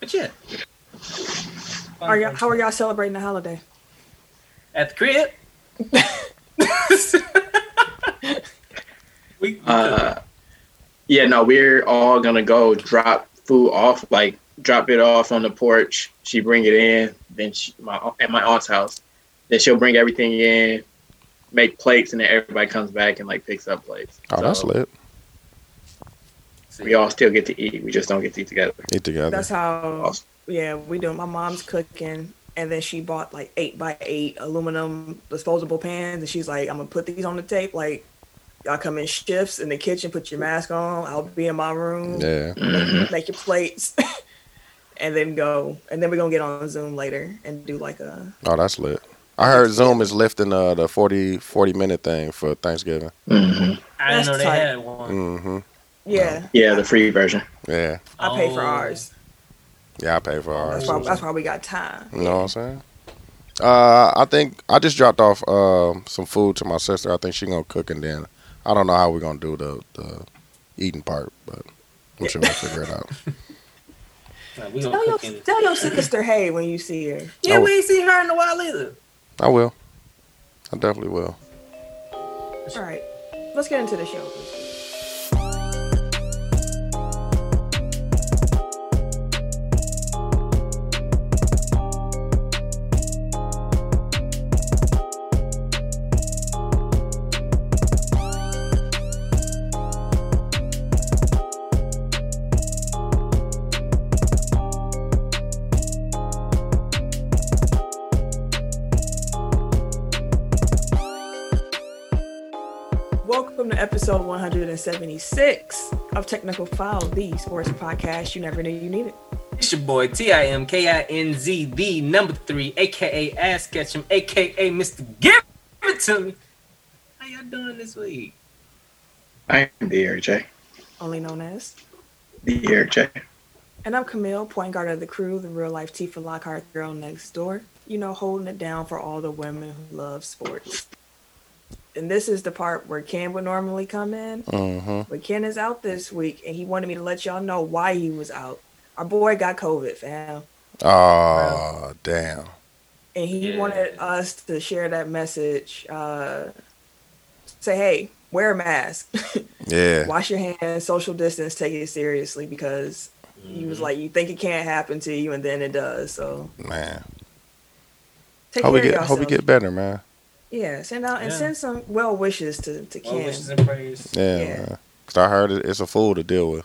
But yeah. Are y'all, how are y'all celebrating the holiday? At the crib. we, Uh, yeah, no, we're all gonna go drop food off, like drop it off on the porch. She bring it in, then she, my at my aunt's house. Then she'll bring everything in, make plates, and then everybody comes back and like picks up plates. Oh, that's So lit. We all still get to eat. We just don't get to eat together. Eat together. That's how. Awesome. Yeah, we do. My mom's cooking, and then she bought like eight by eight aluminum disposable pans, and she's like, "I'm gonna put these on the tape. Like, y'all come in shifts in the kitchen, put your mask on. I'll be in my room, yeah. Mhm. make your plates, and then go. And then we're gonna get on Zoom later and do like a. Oh, that's lit. I heard Zoom is lifting uh, the 40, 40 minute thing for Thanksgiving. Mhm. I didn't know they tight. had one. Mm-hmm. Yeah, Yeah, the free version. Yeah. I pay for Oh. ours. Yeah, I pay for That's ours. why. That's why we got time. You know what I'm saying? Uh, I think I just dropped off uh, some food to my sister. I think she gonna cook and then I don't know how we're gonna do the the eating part, but I'm sure we'll figure it out. Like, Tell your, tell your sister hey when you see her. Yeah, Oh. we ain't seen her in a while either. I will. I definitely will. All right, let's get into the show. 176 of Technical File, the sports podcast you never knew you needed. It's your boy T I M K I N Z, the number three, aka Ass Ketchum, aka Mr. Give It To Me. How y'all doing this week? I am the Eric J. Only known as. The Eric J. And I'm Camille, point guard of the crew, the real life Tifa Lockhart girl next door. You know, holding it down for all the women who love sports. And this is the part where Ken would normally come in. Mm-hmm. But Ken is out this week, and he wanted me to let y'all know why he was out. Our boy got COVID, fam. Oh, damn. and he Yeah. wanted us to share that message. Uh, say, hey, wear a mask, Yeah. wash your hands, social distance, take it seriously because he was like, you think it can't happen to you, and then it does. So Man. take Hope we care get of hope we get better, man. Yeah, send out and Yeah. send some well wishes to to Well wishes and praise. Yeah, Yeah. Cause I heard it, it's a fool to deal with.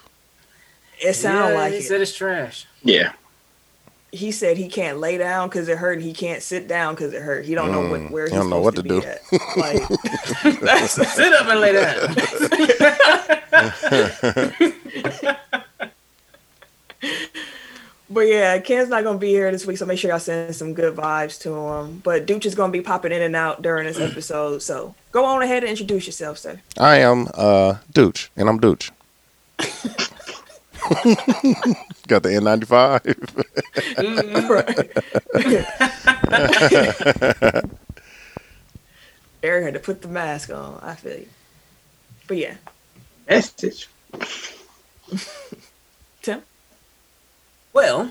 it sound yeah, like he it. said it's trash. Yeah. he said he can't lay down because it hurt. He can't sit down because it hurt. He don't know Mm, what, where he he's don't know what supposed to be At. Like Sit up and lay down. But yeah, Ken's not gonna be here this week, so make sure y'all send some good vibes to him. But Dooch is gonna be popping in and out during this episode, so go on ahead and introduce yourself, sir. I am uh Dooch, and I'm Dooch. Got the N95. Eric had to put the mask on. I feel you. But yeah, Message. Tim. Well,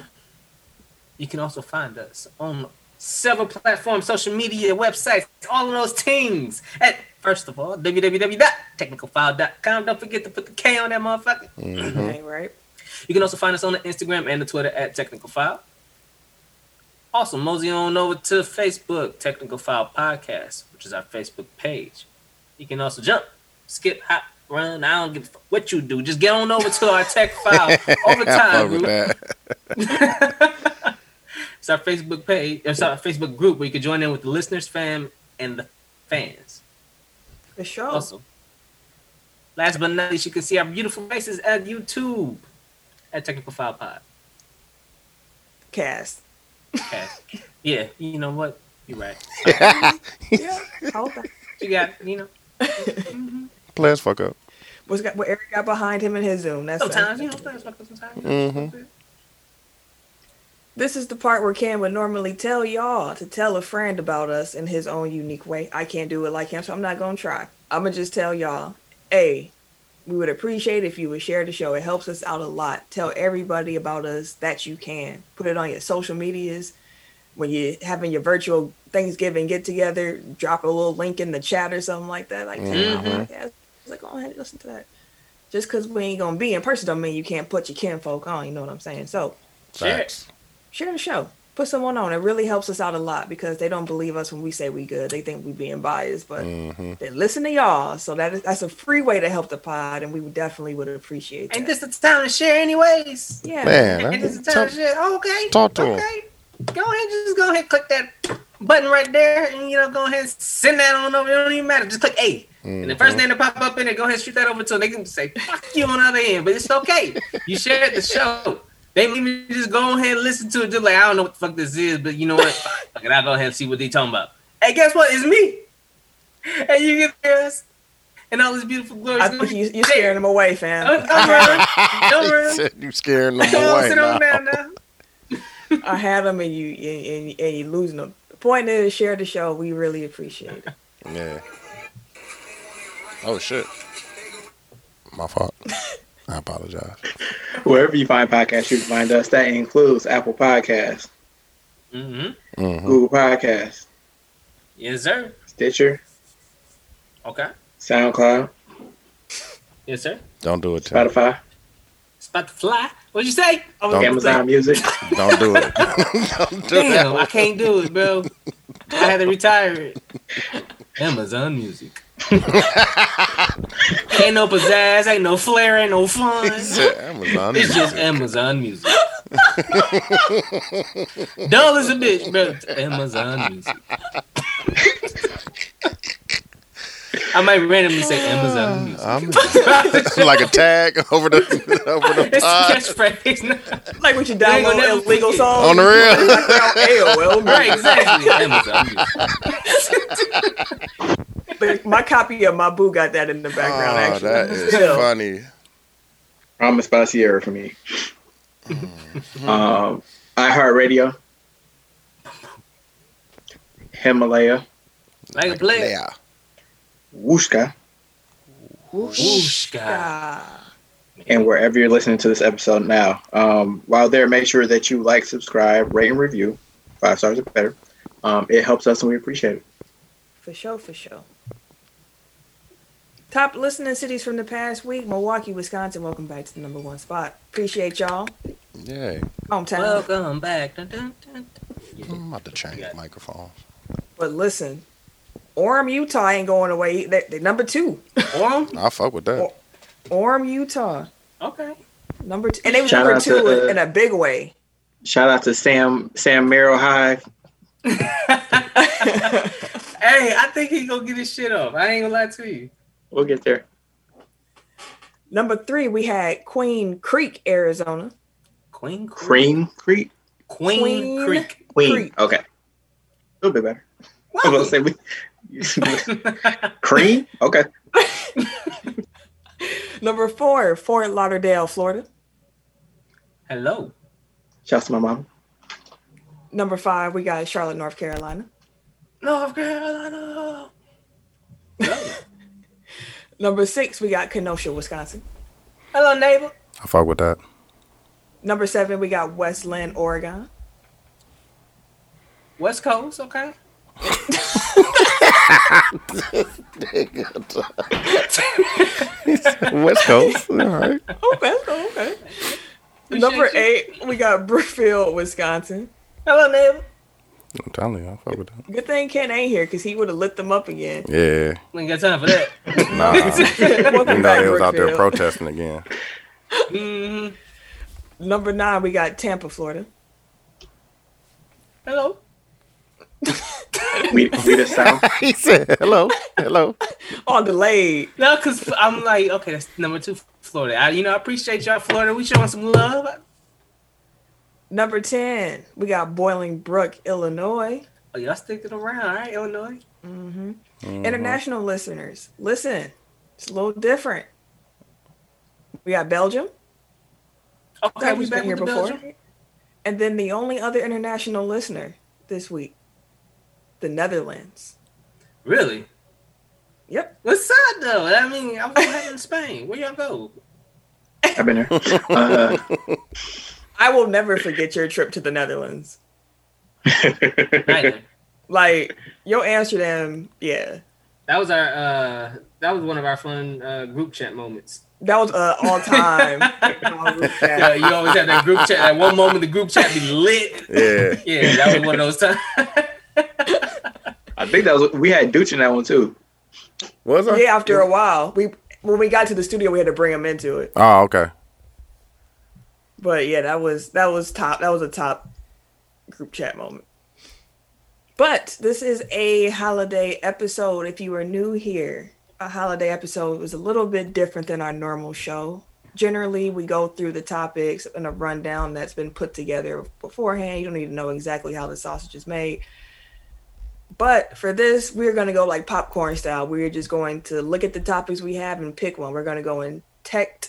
you can also find us on several platforms, social media, websites, all of those things. At first of all, www.technicalfile.com. Don't forget to put the K on that motherfucker. Mhm. Okay, right. You can also find us on the Instagram and the Twitter at Technical File. Also, mosey on over to Facebook, Technical File Podcast, which is our Facebook page. You can also jump, skip, hop, run. I don't give a fuck what you do. Just get on over to our Tech File I Overtime group. It's our Facebook page. It's our Facebook group where you can join in with the listeners, fam, and the fans. For sure. Also, last but not least, you can see our beautiful faces at YouTube at Technical File Pod. Cast. Cast. yeah, you know what? You're right. Yeah. Hold that. You got, you know. Players fuck up. What's got what Eric got behind him in his Zoom? That's sometimes, you know, players fuck up sometimes. Mhm. This is the part where Ken would normally tell y'all to tell a friend about us in his own unique way. I can't do it like him, so I'm not gonna try. I'm gonna just tell y'all, hey, We would appreciate if you would share the show. It helps us out a lot. Tell everybody about us that you can. Put it on your social medias. When you're having your virtual Thanksgiving get together, drop a little link in the chat or something like that. Like, check out my podcast. Like, go ahead and listen to that. Just because we ain't gonna be in person don't mean you can't put your kinfolk on. You know what I'm saying? So Share. Facts. share the show. Put someone on. It really helps us out a lot because they don't believe us when we say we good. They think we being biased, but hmm they listen to y'all. So that is that's a free way to help the pod, and we would definitely would appreciate that. Ain't this the time to share anyways? yeah, Man, Ain't this the talk, time to share? Oh, okay. talk to 'em. okay. Go ahead, just go ahead, and click that button right there, and you know, go ahead and send that on over. It don't even matter. Just click A. And the first mm-hmm. name to pop up in it, go ahead and shoot that over to them. They can say "fuck you" on the other end, but it's okay. You shared the show. They even just go ahead and listen to it. Just like I don't know what the fuck this is, but you know what? Fuck it, I'll go ahead and see what they talking about. Hey, guess what? It's me. And you get hear us and all this beautiful glory. I think you, you're scaring them away, fam. Don't, don't worry. Don't He worry. said you scaring them away now. now. I have them, and you and, and, and you losing them. The point is, share the show. We really appreciate it. Yeah. Oh shit. My fault. I apologize. Wherever you find podcasts, you can find us. That includes Apple Podcasts, Mm-hmm. hmm Google Podcasts, Yes, sir. Stitcher, Okay. SoundCloud, Yes, sir. Don't do it, Tim. Spotify, It's about to fly. What'd you say? I was Don't- Amazon Music. Don't do it. Don't do Damn, I can't do it, bro. I had to retire it. Amazon Music. ain't no pizzazz, ain't no flair, ain't no fun. He said Amazon. It's just Amazon Music. Dull as a bitch, bro. Amazon Music. I might randomly say Amazon Music. I'm like a tag over the over the It's a pod. catchphrase. Like when you They ain't gonna download never illegal forget. songs On the real. Like AOL. right, exactly. Amazon Music. But my copy of my boo got that in the background. Oh, actually, that is Still. funny. Promise Spasiera for me. um, iHeartRadio, Himalaya, Like a player. Yeah. Wooshka, Whoosh, God. Ah. and wherever you're listening to this episode now. Um, while there, make sure that you like, subscribe, rate, and review. Five stars or better. Um, it helps us and we appreciate it. For sure, for sure. Top listening cities from the past week: Milwaukee, Wisconsin. Welcome back to the number one spot. Appreciate y'all. Yay. Hometown. Welcome back. Dun, dun, dun. I'm about to change the microphone. But listen, Orem, Utah ain't going away. They, they number two. Orem? I fuck with that. Orem, Utah, Okay. number two, and they was Shout number two to, uh, in a big way. Shout out to Sam Sam Merrill Hive. Hey, I think he gonna get his shit off. I ain't gonna lie to you. We'll get there. number three, we had Queen Creek, Arizona. Queen Creek. Creek. Queen, Queen Creek. Queen. Creek. Okay. A little bit better. I was gonna say we cream. Okay. Number four, Fort Lauderdale, Florida. Hello. Shouts to my mom. Number five, we got Charlotte, North Carolina. North Carolina. Number six, we got Kenosha, Wisconsin. Hello, neighbor. I fuck with that. Number seven, we got Westland, Oregon. West Coast, okay. West Coast. All right. Okay, okay. Number Appreciate you. eight, we got Brookfield, Wisconsin. Hello, neighbor. I'm telling you, I fuck with that. Good thing Ken ain't here because he would have lit them up again. Yeah. We ain't got time for that. Nah. Welcome you know back, they was out there protesting again. hmm Number nine, we got Tampa, Florida. Hello. We we the South. he said, "Hello, hello." On delayed. No, cause I'm like, okay, that's number two, Florida. I, you know, I appreciate y'all, Florida. We showing some love. Number 10, we got Bolingbrook, Illinois. Oh, y'all sticking around, all right, Illinois. hmm Mhm. International listeners, listen, it's a little different. We got Belgium, Okay, That we've been here before. Belgium. and then the only other international listener this week, the Netherlands. Really? Yep. What's up though? I mean, I was in Spain. Where y'all go? I've been there. Uh, I will never forget your trip to the Netherlands. Right. Like your Amsterdam, yeah. That was our uh that was one of our fun uh group chat moments. That was uh, all time. Yeah, you always have that group chat. At one moment the group chat be lit. Yeah. Yeah, that was one of those times. I think that was we had Dooch in that one too. Was I? yeah, after a while, we when we got to the studio, we had to bring him into it. Oh, okay. But yeah, that was that was top. That was a top group chat moment. But this is a holiday episode. If you are new here, a holiday episode is a little bit different than our normal show. Generally, we go through the topics in a rundown that's been put together beforehand. You don't need to know exactly how the sausage is made. But for this, we're going to go like popcorn style. We're just going to look at the topics we have and pick one. We're going to go in tech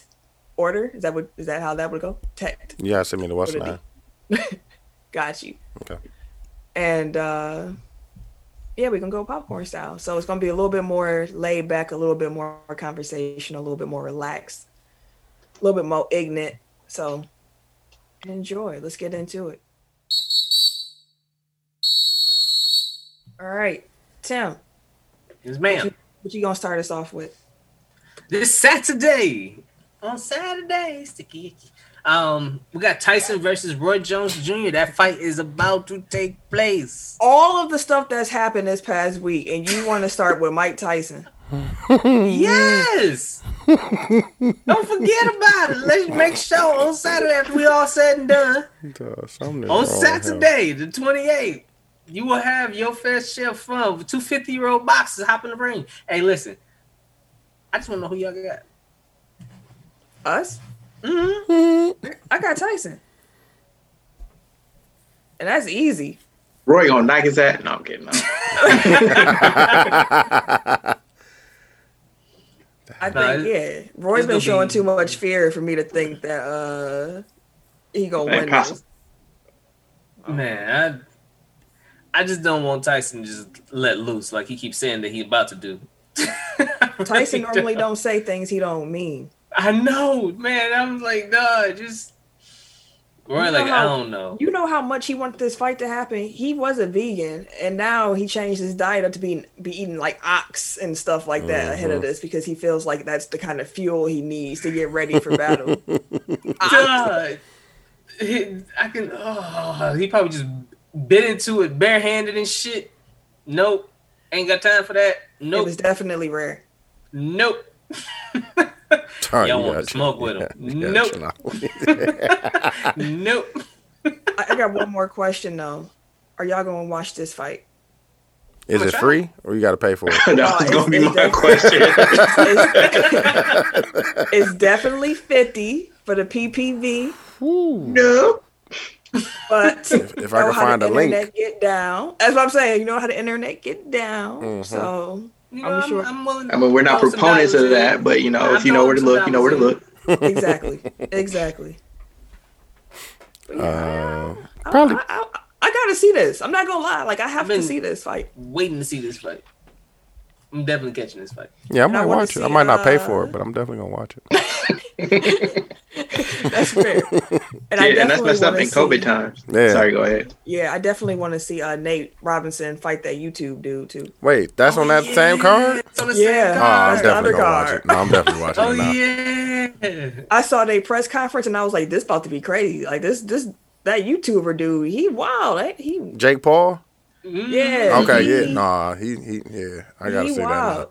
order. Is that what is that how that would go? Tech. Yeah, send me the What it. Got you. Okay. And uh yeah, we can go popcorn style. So it's gonna be a little bit more laid back, a little bit more conversation, a little bit more relaxed, a little bit more ignorant. So enjoy. Let's get into it. All right, Tim, Yes, ma'am. what you gonna start us off with? This Saturday. On Saturday, sticky. Um, we got Tyson versus Roy Jones Jr. That fight is about to take place. All of the stuff that's happened this past week, and you want to start with Mike Tyson. Yes. Don't forget about it. Let's make sure on Saturday after we all said and done. Uh, something is On wrong with. Saturday, the 28th, you will have your fair share of fun with two 50 year old boxers hopping the ring. Hey, listen, I just want to know who y'all got. Us? Mm-hmm. I got Tyson, and that's easy. Roy gonna knock his ass. No, I'm kidding. No. I think yeah. Roy's it's been showing be- too much fear for me to think that uh he gonna win Casa- this. Man, I, I just don't want Tyson to just let loose like he keeps saying that he's about to do. Tyson Really normally don't say things he don't mean. I know, man. I'm like, nah, just. Roy, You know like, how- I don't know. You know how much he wanted this fight to happen. He was a vegan, and now he changed his diet up to be be eating like ox and stuff like that ahead of mm-hmm. this because he feels like that's the kind of fuel he needs to get ready for battle. God, he, I can. Oh, he probably just bit into it barehanded and shit. Nope, ain't got time for that. Nope. It Nope, was definitely rare. nope. Oh, Y'all want to smoke with him. you got Nope. chill nope. I, I got one more question though. Are y'all gonna watch this fight? Is it Much free or you got to pay for it? that No, was gonna be it's- my it's question. It's, it's definitely 50 for the PPV, no. But If, if I can find a link, internet get down. That's what I'm saying. You know how the internet get down. Mhm. So You I'm know, I'm, sure- I'm willing. I mean, we're not proponents of in. that, but you know, I'm if you know where to look, you know where to look. exactly, exactly. But yeah, uh, I, probably. I, I, I gotta see this. I'm not gonna lie. Like I have to see this fight. Waiting to see this fight. I'm definitely catching this fight. yeah, I and I might wanna watch it. I might not pay uh, for it, but I'm definitely gonna watch it. That's fair. And I yeah, and that's definitely messed up wanna in COVID see- times. Yeah. Sorry, go ahead. Yeah, I definitely want to see uh, Nate Robinson fight that YouTube dude too. Wait, that's on that Oh, same yeah, card? it's on the Yeah. same Oh, I'm card. definitely gonna watch it. No, I'm definitely watching Oh it now. yeah. I saw their press conference and I was like, this about to be crazy. Like this, this that YouTuber dude, he wild. eh? He Jake Paul? Yeah. Okay, he- yeah. Nah, he he yeah. I gotta he see that wild.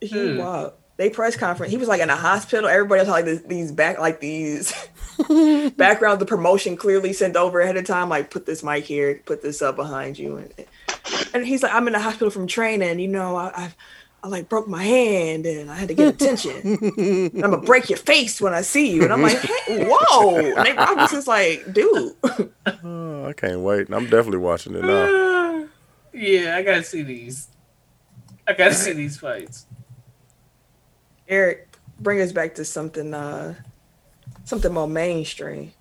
He Hmm. wild. They press conference. He was like in a hospital. Everybody else had like this, these back like these backgrounds. The promotion clearly sent over ahead of time. Like put this mic here, put this up behind you, and and he's like, I'm in the hospital from training. You know, I. I I like broke my hand and I had to get attention. And I'm gonna break your face when I see you. And I'm like, hey, whoa. And Nate just like, dude. Oh, I can't wait. I'm definitely watching it now. Ah, yeah, I gotta see these. I gotta see these fights. Eric, bring us back to something uh something more mainstream.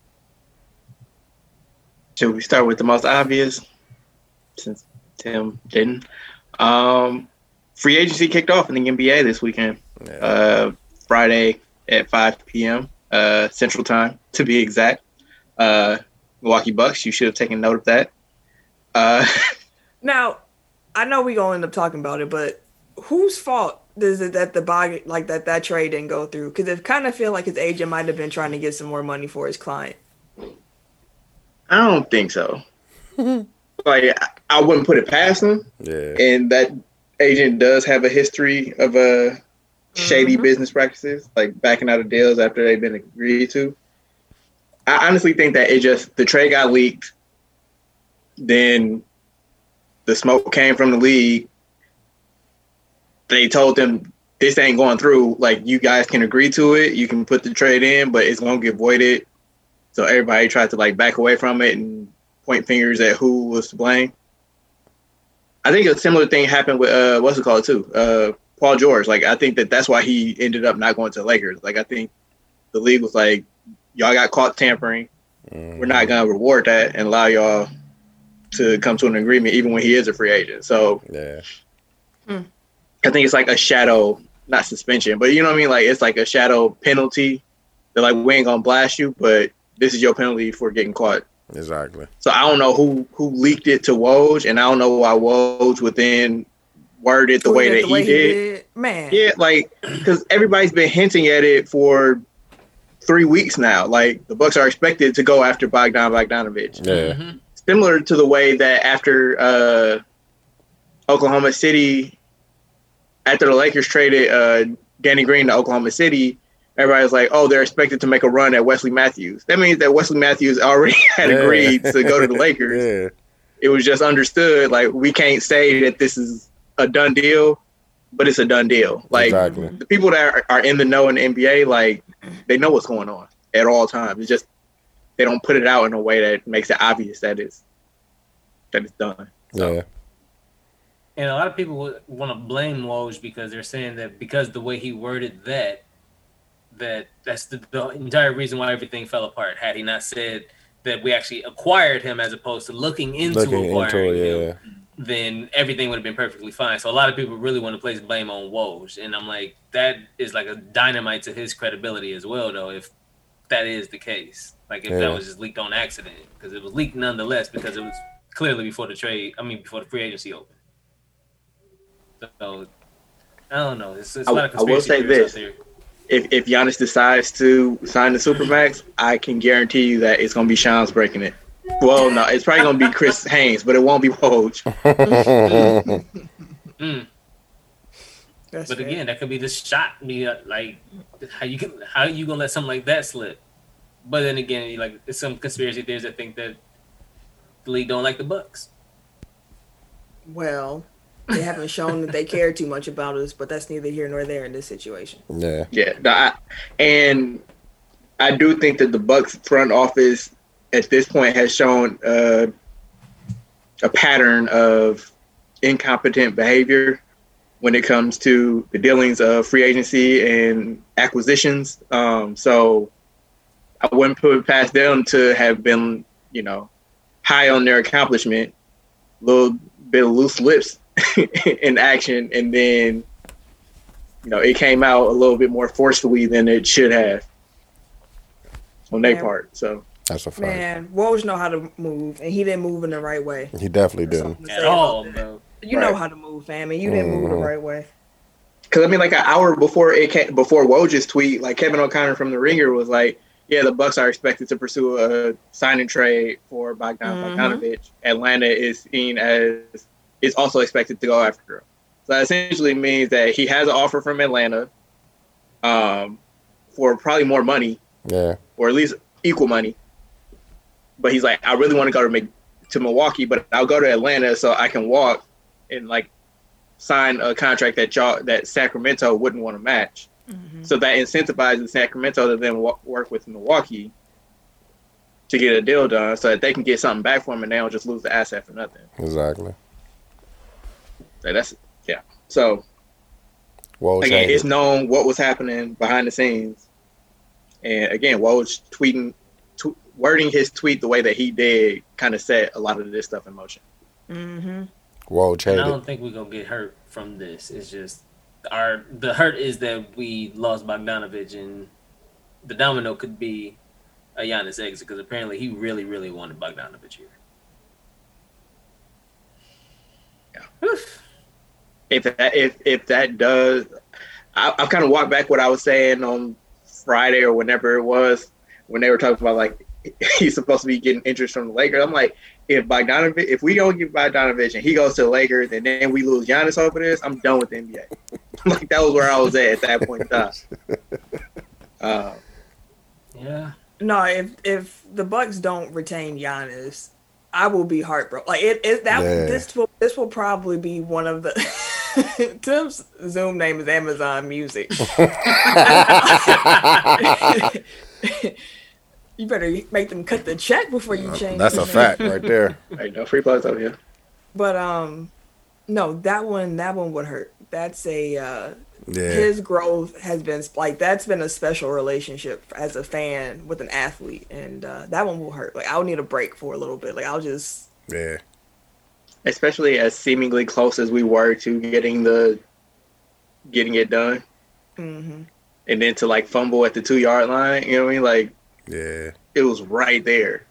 Should we start with the most obvious? Since Tim didn't. Um, free agency kicked off in the NBA this weekend. Yeah. Uh, Friday at 5 p.m. Uh, Central Time, to be exact. Uh, Milwaukee Bucks. You should have taken note of that. Uh, Now, I know we gonna end up talking about it, but whose fault is it that the bog like that that trade didn't go through? Because it kind of feel like his agent might have been trying to get some more money for his client. I don't think so. like I, I wouldn't put it past him, yeah. and that agent does have a history of uh, shady Mhm. business practices, like backing out of deals after they've been agreed to. I honestly think that it just the trade got leaked, then the smoke came from the league. They told them this ain't going through. Like you guys can agree to it, you can put the trade in, but it's gonna get voided. So everybody tried to like back away from it and point fingers at who was to blame. I think a similar thing happened with uh, what's it called too, uh, Paul George. Like I think that that's why he ended up not going to the Lakers. Like I think the league was like, y'all got caught tampering. We're not gonna reward that and allow y'all to come to an agreement, even when he is a free agent. So Yeah. I think it's like a shadow, not suspension, but you know what I mean. Like it's like a shadow penalty. They're like, we ain't gonna blast you, but this is your penalty for getting caught. Exactly. So I don't know who who leaked it to Woj, and I don't know why Woj within worded the way that he did. man. Yeah, like because everybody's been hinting at it for three weeks now. Like the Bucks are expected to go after Bogdan Bogdanovich, Yeah. Mhm. Similar to the way that after uh, Oklahoma City, after the Lakers traded uh, Danny Green to Oklahoma City. everybody's like, "Oh, they're expected to make a run at Wesley Matthews." That means that Wesley Matthews already had Yeah. agreed to go to the Lakers Yeah. it was just understood like we can't say that this is a done deal, but it's a done deal. Like exactly. the people that are, are in the know in the NBA, like they know what's going on at all times. It's just they don't put it out in a way that makes it obvious that it's that it's done. Yeah. And a lot of people want to blame Woj because they're saying that because the way he worded that, that that's the, the entire reason why everything fell apart. Had he not said that we actually acquired him as opposed to looking into Looking into acquiring it, him, yeah. then everything would have been perfectly fine. So a lot of people really want to place blame on Woj, and I'm like, that is like a dynamite to his credibility as well, though. If that is the case, like if Yeah. that was just leaked on accident, because it was leaked nonetheless, because it was clearly before the trade. I mean, before the free agency opened. So I don't know. It's, it's a I- lot of I will conspiracy say this. If if Giannis decides to sign the supermax, I can guarantee you that it's gonna be Shams breaking it. Well, no, it's probably gonna be Chris Haynes, but it won't be Woj. Mm. That's But fair. again, that could be the shot. Be uh, like how you can how you gonna let something like that slip? But then again, like there's some conspiracy theories that think that the league don't like the Bucks. well, they haven't shown that they care too much about us, but that's neither here nor there in this situation. yeah. Yeah, no, I, and I do think that the Bucks front office at this point has shown uh, a pattern of incompetent behavior when it comes to the dealings of free agency and acquisitions. Um, so I wouldn't put it past them to have been, you know, high on their accomplishment, a little bit of loose lips in action, and then you know, it came out a little bit more forcefully than it should have on their part. So That's a fact. Man, Woj know how to move, and he didn't move in the right way. He definitely That's didn't. At all, that. bro. You know how to move, fam, and you didn't move the Mhm. right way. Because I mean, like an hour before it came, before Woj's tweet, like Kevin O'Connor from the Ringer was like, "Yeah, the Bucks are expected to pursue a sign and trade for Bogdan Mhm. Bogdanovich. Atlanta is seen as is also expected to go after him. So that essentially means that he has an offer from Atlanta, um, for probably more money Yeah. or at least equal money. But he's like, I really want to go to Mc- to Milwaukee, but I'll go to Atlanta so I can walk and like sign a contract that y'all that Sacramento wouldn't want to match. So that incentivizes Sacramento to then wa- work with Milwaukee to get a deal done, so that they can get something back for him, and they don't just lose the asset for nothing. Exactly. So that's yeah. So Whoa, again, it's known what was happening behind the scenes, and again, Woj tweeting, tw- wording his tweet the way that he did, kind of set a lot of this stuff in motion. Mm-hmm. Whoa, And Chad. I don't think we're gonna get hurt from this. It's just our the hurt is that we lost Bogdanovich, and the domino could be a Giannis exit because apparently he really, really wanted Bogdanovich here. Yeah. if that if if that does, I, I've kind of walked back what I was saying on Friday or whenever it was when they were talking about like he's supposed to be getting interest from the Lakers. I'm like, if Bogdanovich, if we don't get Bogdanovich and he goes to the Lakers and then we lose Giannis over this, I'm done with the NBA. like that was where I was at at that point in time. Uh, Yeah, No, if if the Bucks don't retain Giannis, I will be heartbroken. Like it, it that Yeah. this will this will probably be one of the Tim's Zoom name is Amazon Music. You better make them cut the check before you change. That's a name. fact right there. right, no free plugs over here. But um, no, that one that one would hurt. That's a uh, Yeah. his growth has been like that's been a special relationship as a fan with an athlete, and uh, that one will hurt. Like I'll need a break for a little bit. Like I'll just Yeah. Especially as seemingly close as we were to getting the getting it done, hmm and then to like fumble at the two yard line. You know what I mean? Like Yeah. it was right there.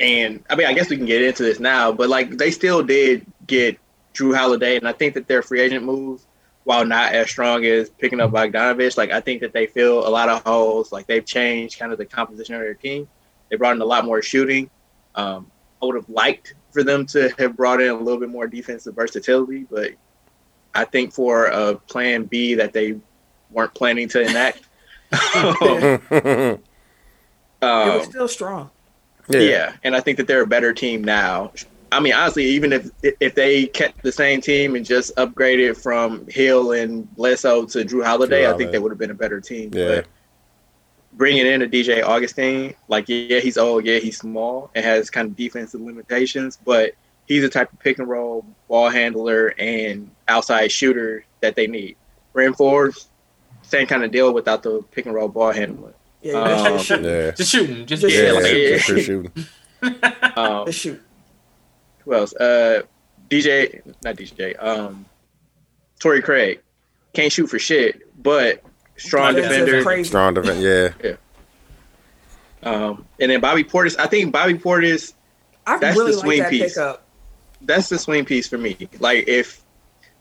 And I mean, I guess we can get into this now, but like they still did get Jrue Holiday, and I think that their free agent moves, while not as strong as picking up Bogdanovich, like I think that they fill a lot of holes. Like they've changed kind of the composition of their team. They brought in a lot more shooting. Um, I would have liked for them to have brought in a little bit more defensive versatility, but I think for a plan B that they weren't planning to enact. it um, was still strong. yeah. and I think that they're a better team now. I mean, honestly, even if if they kept the same team and just upgraded from Hill and Bledsoe to Jrue Holiday, Jrue I think Holiday. they would have been a better team. Yeah. But bringing in a DJ Augustin, like yeah, he's old, yeah, he's small and has kind of defensive limitations, but he's the type of pick and roll ball handler and outside shooter that they need. Bryn Forbes, same kind of deal without the pick and roll ball handler. Yeah, Um, just shoot. Yeah. just shooting, just Just Yeah, Yeah, like, like- just shooting. Um, Just shoot. who else? Uh, DJ, not DJ. Um, Torrey Craig can't shoot for shit, but strong Defensive defender. crazy. Strong defense. Yeah. Um, and then Bobby Portis. I think Bobby Portis. I that's really the like swing that piece. pickup. That's the swing piece for me. Like if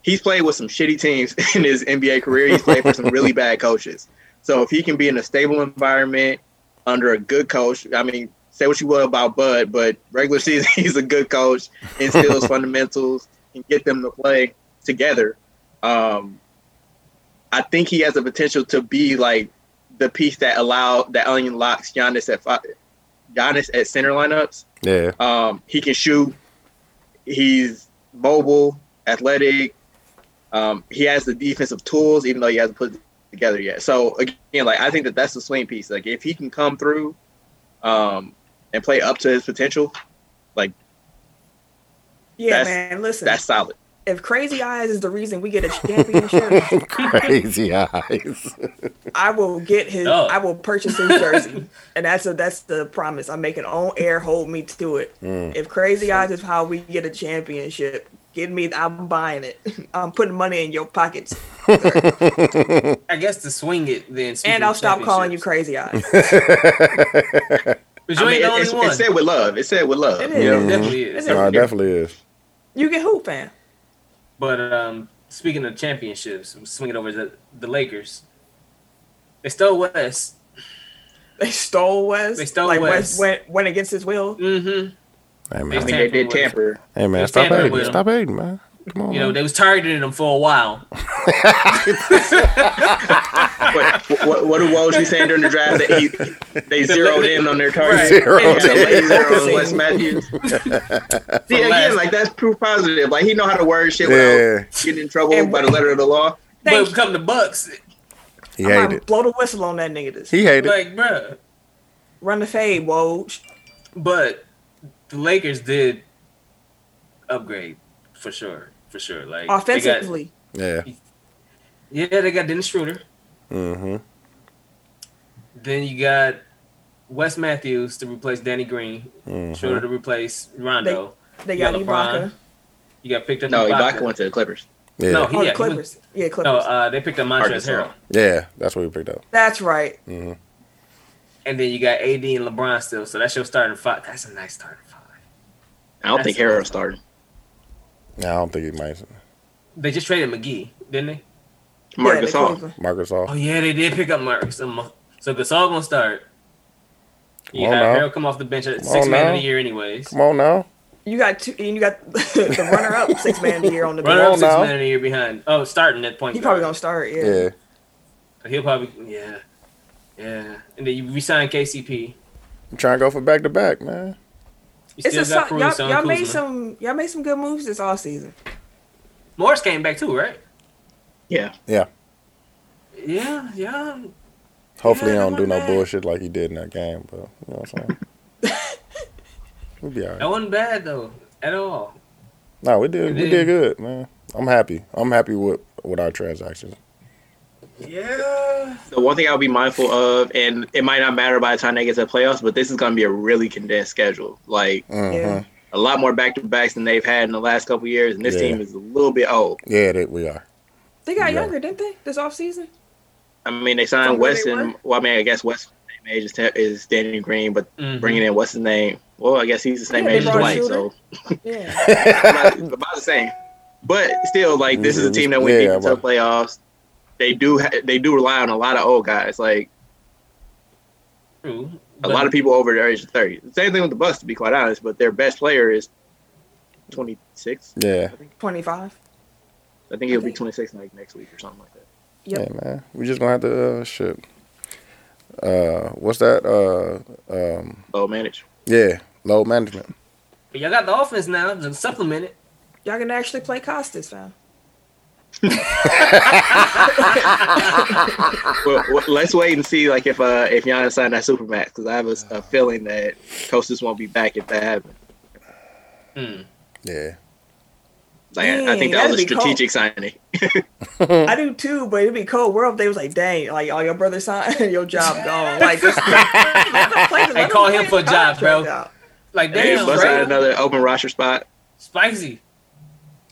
he's played with some shitty teams in his NBA career, he's played for some really bad coaches. So if he can be in a stable environment under a good coach, I mean, say what you will about Bud, but regular season he's a good coach, instills fundamentals, and get them to play together. Um, I think he has the potential to be like the piece that allow that unlocks Giannis at five, Giannis at center lineups. Yeah. Um, he can shoot. He's mobile, athletic. Um, he has the defensive tools, even though he hasn't put together yet. So again, like I think that that's the swing piece. Like if he can come through, um, and play up to his potential, like Yeah, That's- man. Listen, that's solid. if Crazy Eyes is the reason we get a championship, Crazy eyes. I will get his. Oh. I will purchase his jersey, and that's a that's the promise. I'm making on air. Hold me to it. Mm. If Crazy Eyes is how we get a championship, give me. I'm buying it. I'm putting money in your pockets, I guess to swing it then. and I'll stop calling you. Crazy Eyes. But you I ain't mean, the only it's, one. it's said with love. It's said with love. It you is. know? It definitely is. It's No, it definitely is. You get who fan? But um, speaking of championships, I'm swinging over to the Lakers. They stole West. They stole West. They stole like West. went went against his will. Mm-hmm. Hey I man. mean, they did tamper. Hey man. Stop tampered hating. Stop hating, man. Come on. You know, man. they was targeting them for a while. what, what, what did Woj be saying during the draft that he they zeroed in on their target? Right. Zeroed Yeah, in. they on Focusing. Wes Matthews. See last- again, like that's proof positive. Like he know how to word shit without Yeah. getting in trouble And- by the letter of the law. But Thank when come to Bucks, He I'm hated. blow the whistle on that nigga. This He hated. like, bruh. run the fade, Woj. But the Lakers did upgrade for sure, for sure. Like they got- Offensively, Yeah. yeah, they got Dennis Schroeder. Mm-hmm. Then you got Wes Matthews to replace Danny Green. Mm-hmm. Schroeder to replace Rondo. they You got got Ibaka. LeBron. You got picked up. No, in Ibaka went to the Clippers. Yeah, No, Oh, he, the yeah, he went- Clippers. Yeah, Clippers. no, uh, they picked up Montrezl Arkansas. Harrell, yeah, that's what we picked up. That's right. Mm-hmm. and then you got AD and LeBron still. So that's your starting five. That's a nice starting five. I don't think That's- Harrell started. Yeah, I don't think he might. They just traded McGee, didn't they? Marc yeah, the Gasol. Cleveland. Marcus Oh yeah, they did pick up Marcus. So so Gasol gonna start. You Come on have now. Come off the bench at six man now. of the year, anyways. Come on now. You got two, and you got the runner up six man of the year on the Runner bench. up six now. man of the year behind. Oh, starting at point. He probably gonna start. Yeah. Yeah. Oh, he'll probably yeah, yeah. And then you resign KCP. I'm trying to go for back to back, man. You It's still a got so- Caruso y'all, y'all made some y'all made some good moves this off season. Morris came back too, right? Yeah. Yeah, yeah. Yeah. Hopefully, Yeah, he don't do no bad. bullshit like he did in that game. But you know what I'm saying? we'll be all right. That wasn't bad though at all. No, we did. It We did. did good, man. I'm happy. I'm happy with with our transactions. Yeah. The one thing I'll be mindful of, and it might not matter by the time they get to the playoffs, but this is going to be a really condensed schedule. Like hmm Yeah. a lot more back to backs than they've had in the last couple years, and this Yeah. team is a little bit old. Yeah, that we are. They got Yeah. younger, didn't they? This off season. I mean, they signed From where they Weston. Well, I mean, I guess Weston's same age is, is Danny Green, but Mhm. bringing in what's his name? Well, I guess he's the same Yeah, age as brought Dwight, so Yeah. about, about the same. But still, like this is a team that went Yeah, deep into the playoffs. They do ha- they do rely on a lot of old guys, like True. a lot of people over the age of thirty. Same thing with the Bucks, to be quite honest. But their best player is twenty six. Yeah, Twenty five. I think he'll be twenty six like next week or something like that. Yep. yeah, man. We just gonna have to uh, shit. Uh, what's that? Uh, um, Low manage. yeah, low management. But y'all got the offense now to supplement it. Y'all can actually play Kostas, fam. Well, well, let's wait and see, like if uh if Giannis signed that supermax, because I have a, a feeling that Kostas won't be back if that happens. Hmm. Yeah, Like I, I think that was a that'd cold. strategic signing. I do too, but it'd be cold. World, they was like, dang, like all your brother signed, your job gone. Like, just, Hey, call him for a job, bro. Like Hey, damn, bust out another open roster spot. spicy.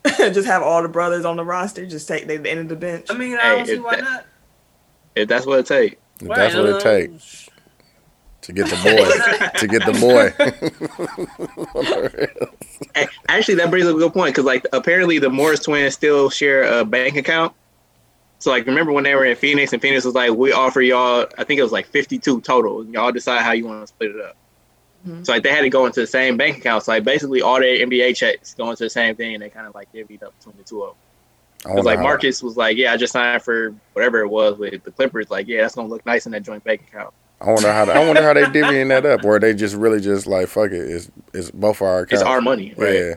just have all the brothers on the roster. Just take they the end of the bench. I mean, I don't see if why that- not. If that's what it takes. if that's what it takes uh, to get the boy. to get the boy. Actually, that brings up a good point because, like, apparently the Morris twins still share a bank account. So, like, remember when they were in Phoenix and Phoenix was like, "We offer y'all," I think it was like fifty-two total. And y'all decide how you want to split it up. Mhm. So, like, they had to go into the same bank account. So, like, basically, all their NBA checks go into the same thing, and they kind of like divvied up between the two of them. I Because wonder like how- Marcus was like, "Yeah, I just signed for whatever it was with the Clippers." Like, yeah, that's gonna look nice in that joint bank account. I wonder how. I wonder how they divvying that up, or they just really just like fuck it. It's it's both our accounts. It's our money, right? Yeah,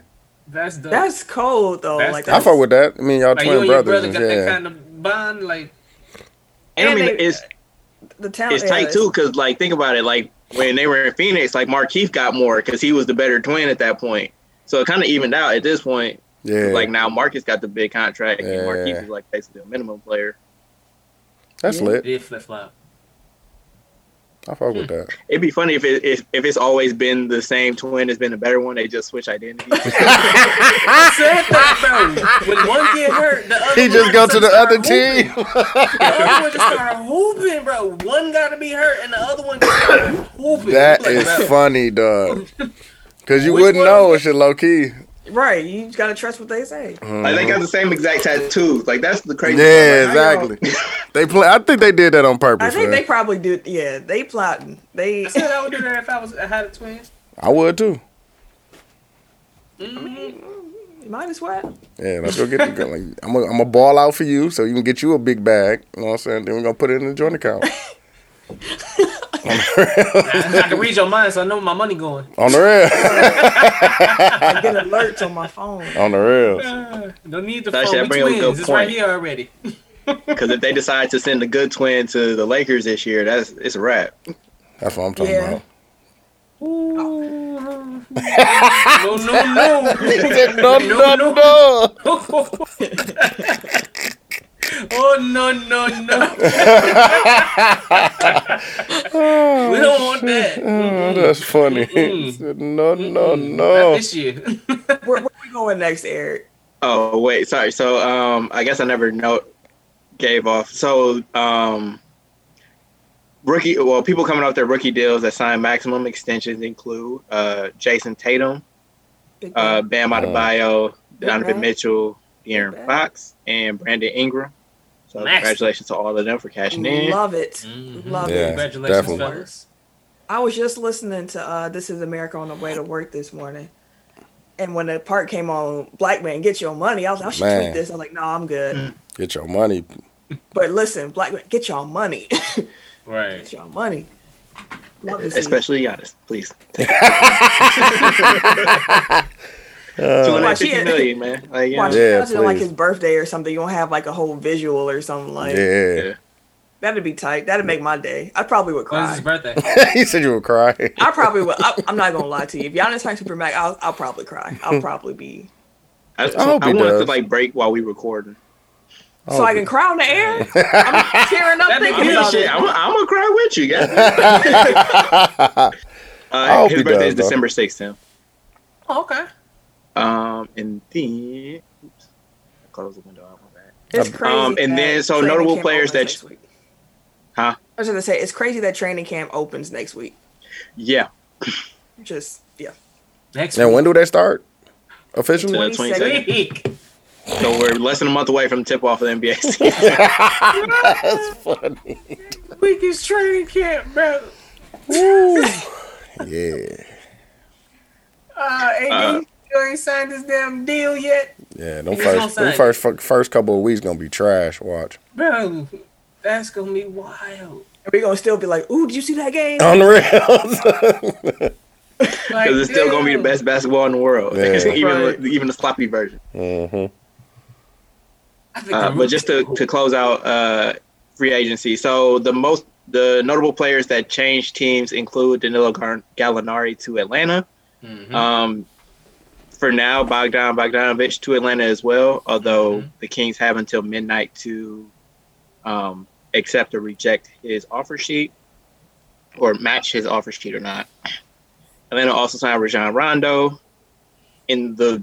That's dope. That's cold though. That's like dope. I fuck with that. I mean, y'all like you twin and your brothers. brother and got that yeah, kind of bond. Like And, I mean, they- it's the talent. it's tight too because like think about it like when they were in phoenix like markieff got more because he was the better twin at that point so it kind of evened out at this point yeah. like now marcus got the big contract Yeah. and markieff is like basically a minimum player That's Yeah. lit. did flip flop. I fuck with hmm. that. it'd be funny if it if, if it's always been the same twin has been the better one they just switch identities I said that, bro. When one get hurt, the other He just go to the other team. The other one just start hooping, bro. One got to be hurt, and the other one just start hooping. That Like, is bro, funny, dog. Cause you Which wouldn't one? know it's shit low key. Right, you just gotta trust what they say. like they got the same exact tattoos like that's the crazy Yeah, part. Like, exactly. They play. I think they did that on purpose. I think man. they probably do. Yeah, they plotting. They. I said I would do that if I was I had a twin. I would too. Mhm. Might as well. Yeah, let's go get the gun. Like, I'm gonna I'm gonna ball out for you, so you can get you a big bag. You know what I'm saying? Then we're gonna put it in the joint account. I, I can read your mind, so I know where my money going. on the real. I get alerts on my phone. on the real. Uh, don't need the Actually, phone. that We bring up a good twins. It's right here already. Because if they decide to send a good twin to the Lakers this year, that's it's a wrap. That's what I'm talking Yeah. about. Ooh. no, no, no. no, No, no, no. no. oh Oh no no no! we don't want that. Oh, that's funny. No, no, no. Not this year. Where, where we going next, Eric? Oh wait, sorry. So um, I guess I never note gave off. So um, rookie. Well, people coming off their rookie deals that signed maximum extensions include uh, Jayson Tatum, Big uh. Bam Adebayo, Donovan. Mitchell, Big De'Aaron. Fox, and Brandon Ingram. So Max. congratulations to all of them for cashing in. Love it. Mhm. Love Yeah. it. Congratulations, definitely. fellas. I was just listening to uh, This Is America on the way to work this morning. And when the part came on, Black Man, get your money, I was like, I should Man. tweet this. I was like, no, I'm good. Get your money. But listen, Black Man, get your money. Right. get your money. Love to see it. Especially Giannis, please. Two Uh, hundred Watch it. million, man. Like, Watch yeah. it. Yeah, it on, like his birthday or something. You don't have like a whole visual or something like yeah. that'd be tight. That'd make my day. I probably would When's his cry. birthday? he said you would cry. I probably would. I, I'm not gonna lie to you. If Giannis signed Super Mac, I'll, I'll probably cry. I'll probably be I, I hope I he want it to like break while we recording. so I can cry on the air. I'm tearing up That'd thinking about Shit, it. I'm, I'm gonna cry with you guys. Uh, his birthday does, is though. December sixth, Tim. Oh, okay. Um, and then oops, I closed the window out. My bad. It's crazy. Um, and then, so notable players that- next week. Huh? I was gonna say it's crazy that training camp opens next week. Yeah, Just yeah. Next and week. when do they start? Officially? To 22nd. 22nd. Week. so we're less than a month away from tip off of the NBA season. That's funny. Week is training camp, bro. Yeah. Uh, AD Uh, still ain't signed this damn deal yet, Yeah, them He's first, them sign. first, fu- first couple of weeks gonna be trash. Watch bro. That's gonna be wild. And we're gonna still be like, ooh, did you see that game? on the real. Like, Because it's still gonna be the best basketball in the world, Yeah. even Right. even the sloppy version. hmm Uh, but just to, to close out uh, free agency, so the most the notable players that changed teams include Danilo Gar- Gallinari to Atlanta. Mhm. Um, for now, Bogdan Bogdanovich to Atlanta as well. Although Mhm. the Kings have until midnight to um, accept or reject his offer sheet, or match his offer sheet or not. Atlanta also signed Rajon Rondo. In the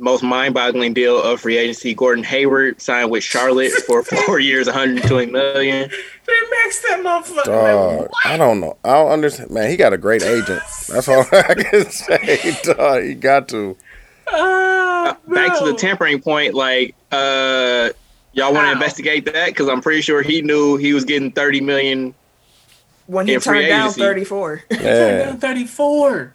most mind-boggling deal of free agency, Gordon Hayward signed with Charlotte for four years, 120 million. They maxed that motherfucker. Dog, I don't know. I don't understand. Man, he got a great agent. That's all I can say. Dog, he got to. Ah, Back to the tampering point, like uh, y'all want to investigate that because I'm pretty sure he knew he was getting 30 million. when he turned down agency. 34. Turned Yeah. down 34.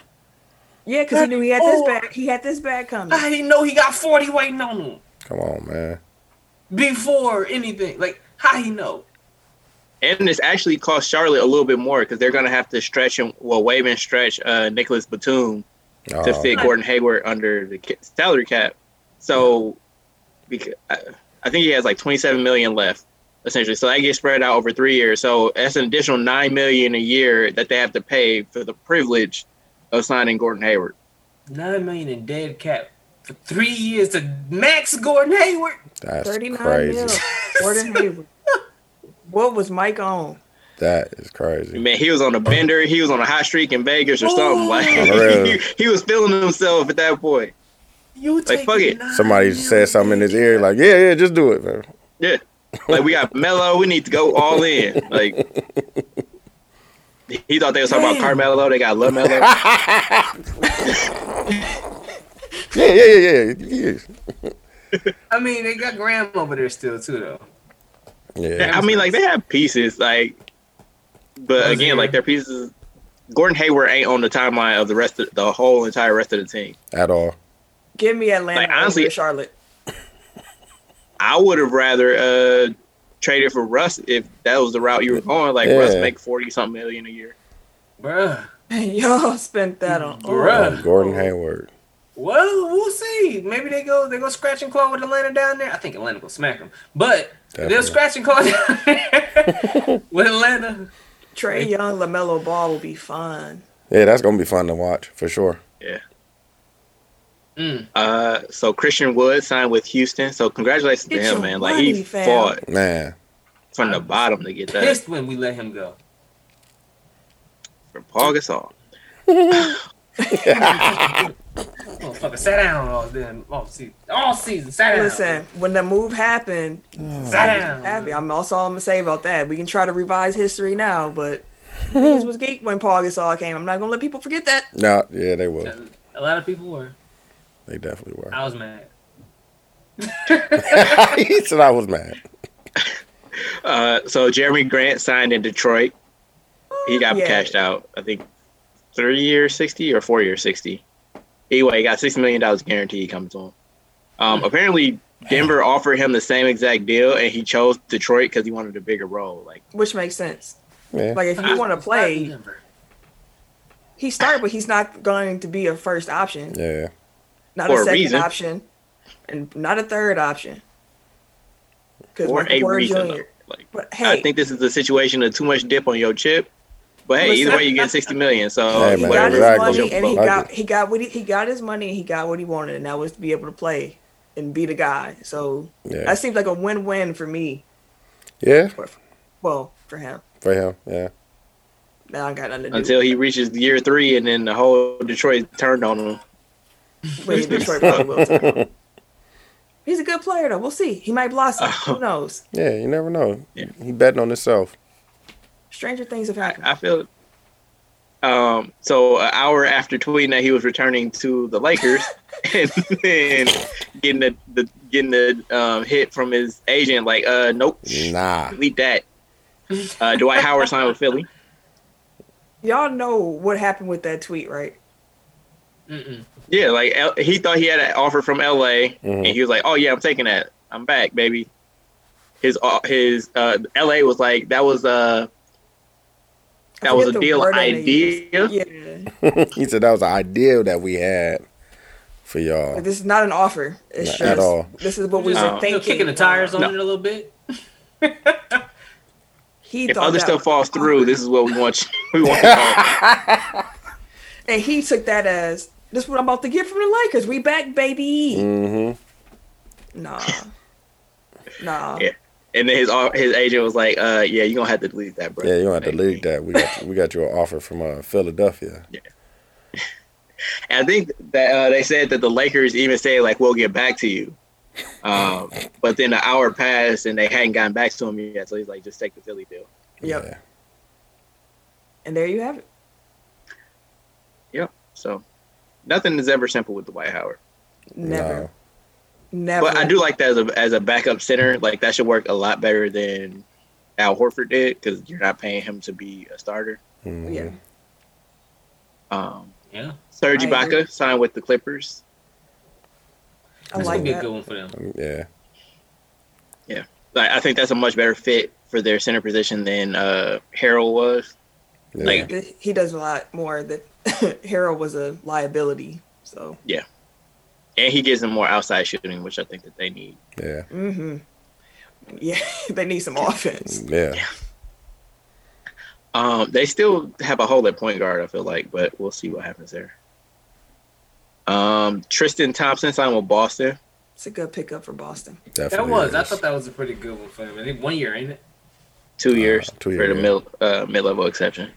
Yeah, because he knew he had this 34. bag. He had this bag coming. How he know he got 40 waiting on him Come on, man. before anything? Like, how he know? And this actually cost Charlotte a little bit more because they're going to have to stretch him, well, waive and stretch uh, Nicolas Batum to Oh, fit Gordon Hayward under the salary cap. So, because I, I think he has like 27 million left, essentially. So that gets spread out over three years. So that's an additional nine million a year that they have to pay for the privilege Oh, of signing Gordon Hayward. Nine million in dead cap for three years to max Gordon Hayward. that's 39 crazy. mil. Gordon Hayward. What was Mike on? That is crazy. Man, he was on a bender. He was on a hot streak in Vegas or something. Like he, he was feeling himself at that point. You Like, fuck it. nine Somebody million said something in his ear, like, "Yeah, yeah, just do it, man." Yeah. Like we got Melo, we need to go all in. Like he thought they was talking about Damn. Carmelo, they got Lil Melo. Yeah, yeah, yeah, yeah, yeah. I mean, they got Graham over there still too, though. Yeah, I mean, like they have pieces, like, but Rozier. again, like their pieces. Gordon Hayward ain't on the timeline of the rest of the whole entire rest of the team. at all. Give me Atlanta Like, honestly- over Charlotte. I would have rather uh traded for Russ if that was the route you were going. Like Russ make forty something million a year. Bruh. And y'all spent that on. Bruh. Oh, Gordon Hayward. Well, we'll see. Maybe they go they go scratch and claw with Atlanta down there. I think Atlanta will smack them, but they'll Definitely. scratch and claw down there with Atlanta. Trae Young, Lamelo Ball will be fun. Yeah, that's gonna be fun to watch for sure. Mm. Uh, so Christian Wood signed with Houston. So congratulations Get to him, your man. Like he fam. fought Man, from the bottom to get that Pissed when we let him go. from Pau Gasol. Motherfucker, sat down all then all season. All season, sat down. Listen, when the move happened, sat down. happy. I'm also all I'm gonna say about that. We can try to revise history now, but this was geek when Pau Gasol came. I'm not gonna let people forget that. no, yeah, they will. A lot of people were. They definitely were. I was mad. he said I was mad. Uh, so Jerami Grant signed in Detroit. He got Yeah. cashed out. I think three years sixty or four years sixty. Anyway, he got sixty million dollars guaranteed coming to him. Um, apparently, Denver offered him the same exact deal, and he chose Detroit because he wanted a bigger role. Like, Which makes sense. Yeah. Like if you want to play, he started, but he's not going to be a first option, Yeah. Not a a second reason. option, and not a third option. Because for Michael a Porter reason. Jr. though. Like, But I think this is a situation of too much dip on your chip. But hey, either way, you get sixty million. So Hey, he man, got his exactly. money and he got he got what he, he got his money and he got what he wanted, and that was to be able to play and be the guy. So Yeah. that seems like a win-win for me. Yeah, Well, for him. for him. Yeah. Now I got nothing to do. until he reaches year three, and then the whole Detroit turned on him. Wait, Detroit probably will too. He's a good player though. We'll see. He might blossom. Who knows? Yeah, you never know. Yeah. He betting on himself. Stranger things have happened. I feel. Um. So an hour after tweeting that he was returning to the Lakers, and then getting the, the getting the um, hit from his agent, like, uh, nope, Nah. delete that. Uh, Dwight Howard signed with Philly. Y'all know what happened with that tweet, right? Mm-mm. Yeah, like L- he thought he had an offer from LA, Mhm. and he was like, "Oh yeah, I'm taking that. I'm back, baby." His uh, his uh, LA was like that was uh I that was a deal idea. Yeah. he said that was an idea that we had for y'all. Like, this is not an offer. It's Not just at all. this is what we Just, were you thinking. know, kicking the tires on No. it a little bit. He If thought other that stuff falls through, this is what we want. You, we want. And he took that as this is what I'm about to get from the Lakers. We back, baby. Mm-hmm. Nah, nah. Yeah. and then his uh, his agent was like, "Uh, yeah, you are gonna have to delete that, bro." Yeah, you don't have to Like, leave that. We got we got you an offer from uh, Philadelphia. And I think that uh, they said that the Lakers even said like, "We'll get back to you," um, but then an hour passed and they hadn't gotten back to him yet. So he's like, "Just take the Philly deal." Yep. Yeah. And there you have it. Yep. So nothing is ever simple with Dwight Howard. Never, No. never. But I do like that as a as a backup center. Like that should work a lot better than Al Horford did because you're not paying him to be a starter. Mhm. Yeah. Um, Yeah, Serge I. Ibaka signed with the Clippers. I that's like gonna be a that. good one for them. Yeah. Like I think that's a much better fit for their center position than uh, Harrell was. Yeah. Like- He does a lot more. That Harrell was a liability. So, yeah, and he gives them more outside shooting, which I think that they need. yeah. hmm yeah, they need some offense. Yeah. Um, they still have a hole at point guard, I feel like, but we'll see what happens there. Um, Tristan Thompson signed with Boston. It's a good pickup for Boston. Definitely. That was. I thought that was a pretty good one for him. I think one year, ain't it? Two Uh, years two for the year, mid uh, mid level exception.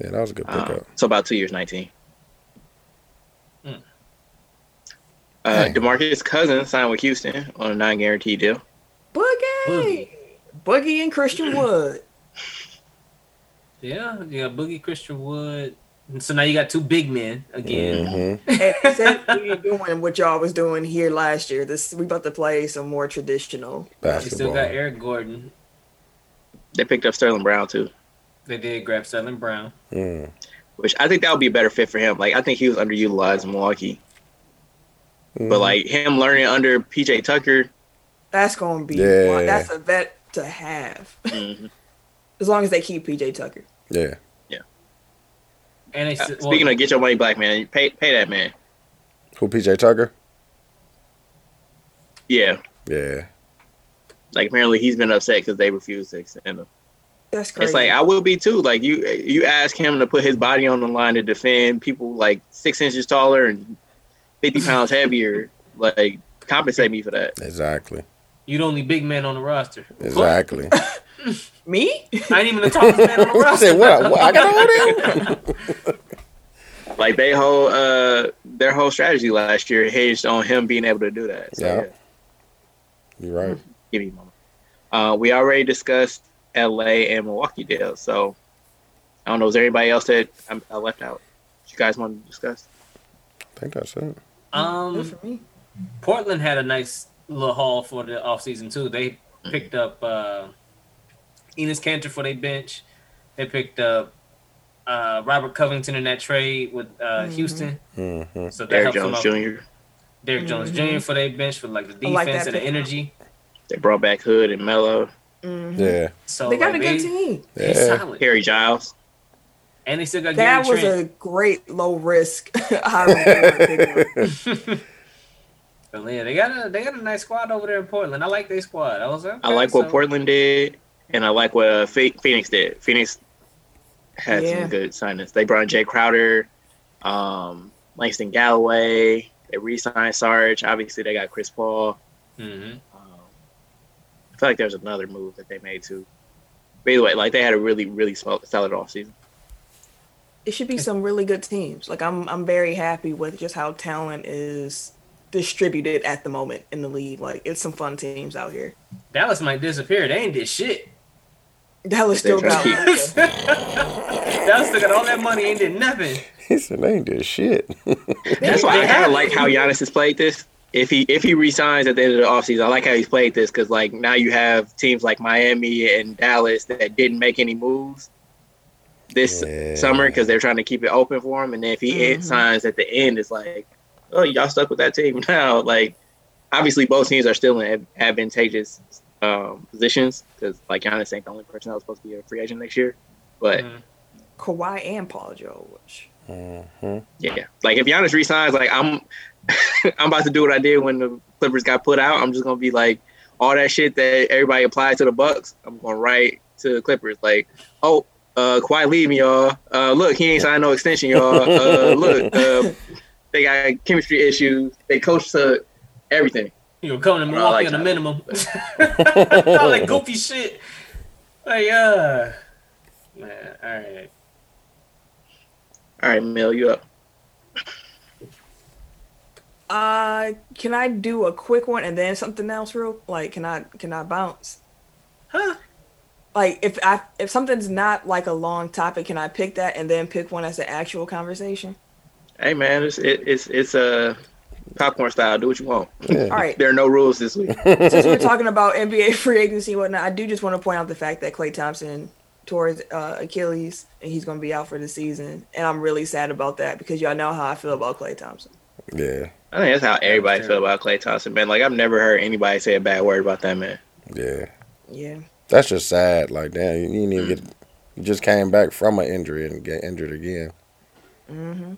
Yeah, that was a good Um, pickup. so about two years, nineteen. Hmm. Uh, Dang. Demarcus Cousins signed with Houston on a non guaranteed deal. Boogie, Boogie. Boogie and Christian Wood. Yeah, you got Boogie, Christian Wood. And so now you got two big men again. Mm-hmm. and instead we doing what y'all was doing here last year. This we about to play some more traditional. You still got Eric Gordon. They picked up Sterling Brown too, They did grab Sterling Brown. Mm. which I think that would be a better fit for him. Like I think he was underutilized in Milwaukee, Mhm. but like him learning under PJ Tucker. That's gonna be Yeah. that's a vet to have. mhm. As long as they keep PJ Tucker. yeah. Yeah. And they Uh, said, speaking of get your money back, man, pay pay that man. Who? PJ Tucker. Yeah, Yeah. like apparently he's been upset because they refused to extend him. That's crazy. It's like I will be too. Like you, you ask him to put his body on the line to defend people like six inches taller, and fifty pounds heavier. Like compensate me for that. Exactly. You the only big man on the roster. Exactly. Me? I ain't even the tallest man on the I roster. said, what? what? I got all them? Like they whole uh their whole strategy last year hinged on him being able to do that. So, Yeah. yeah. You're right. Give me a moment. Uh, we already discussed L.A. and Milwaukee deals, so I don't know. Is there anybody else that I'm, I left out? You guys want to discuss? I think that's it. Um, Good for me. Portland had a nice little haul for the offseason too. They picked up uh Enes Kanter for their bench. They picked up uh Robert Covington in that trade with uh Mhm. Houston. hmm So that Derrick helps Jones them out. Jr. Derrick Jones Mhm. Jr. for their bench for like the I like defense and the energy. They brought back Hood and Melo, Mhm. Yeah. So They got like, a good they, team. they Yeah. solid. Harry Giles. And they still got That Gary was Trent. a great low risk high. But yeah, they got a they got a nice squad over there in Portland. I like their squad. I was like, I like what Portland did, and I like what uh, Phoenix did. Phoenix had Yeah. some good signings. They brought in Jae Crowder, um, Langston Galloway. They re-signed Sarge. Obviously, they got Chris Paul. Mhm. I feel like there's another move that they made too. But either way, like they had a really, really sol- solid offseason. It should be some really good teams. Like I'm I'm very happy with just how talent is distributed at the moment in the league. Like it's some fun teams out here. Dallas might disappear. They ain't did shit. Dallas still got. Dallas still got all that money, ain't did nothing. He said they ain't did shit. That's why I kind of like how Giannis has played this. If he if he resigns at the end of the offseason, I like how he's played this because like now you have teams like Miami and Dallas that didn't make any moves this Yeah. summer because they're trying to keep it open for him. And then if he Mhm. signs at the end, it's like, oh, y'all stuck with that team now. Like, obviously, both teams are still in advantageous um, positions because like Giannis ain't the only person that was supposed to be a free agent next year. But Mhm. Kawhi and Paul George. hmm Yeah, like if Giannis resigns, like I'm, I'm about to do what I did when the Clippers got put out. I'm just gonna be like all that shit that everybody applied to the Bucks. I'm gonna write to the Clippers like, oh, uh, Kawhi leaving y'all. Uh, look, he ain't signed no extension, y'all. Uh, look, uh, they got chemistry issues. They coach to everything. You know, coming to I like Milwaukee on a minimum. all that goofy shit. Like, uh, man, all right. All right, Mel, you up? Uh, can I do a quick one and then something else real? Like, can I can I bounce? Huh? Like, if I if something's not like a long topic, can I pick that and then pick one as an actual conversation? Hey, man, it's it, it's it's a uh, popcorn style. Do what you want. All right. There are no rules this week. Since we're talking about NBA free agency and whatnot, I do just want to point out the fact that Klay Thompson tore his uh, Achilles and he's going to be out for the season, and I'm really sad about that because y'all know how I feel about Klay Thompson. Yeah. I think that's how everybody feel about Klay Thompson, man. Like I've never heard anybody say a bad word about that man. Yeah. Yeah. That's just sad. Like, damn, you didn't even get. You just came back from an injury and get injured again. hmm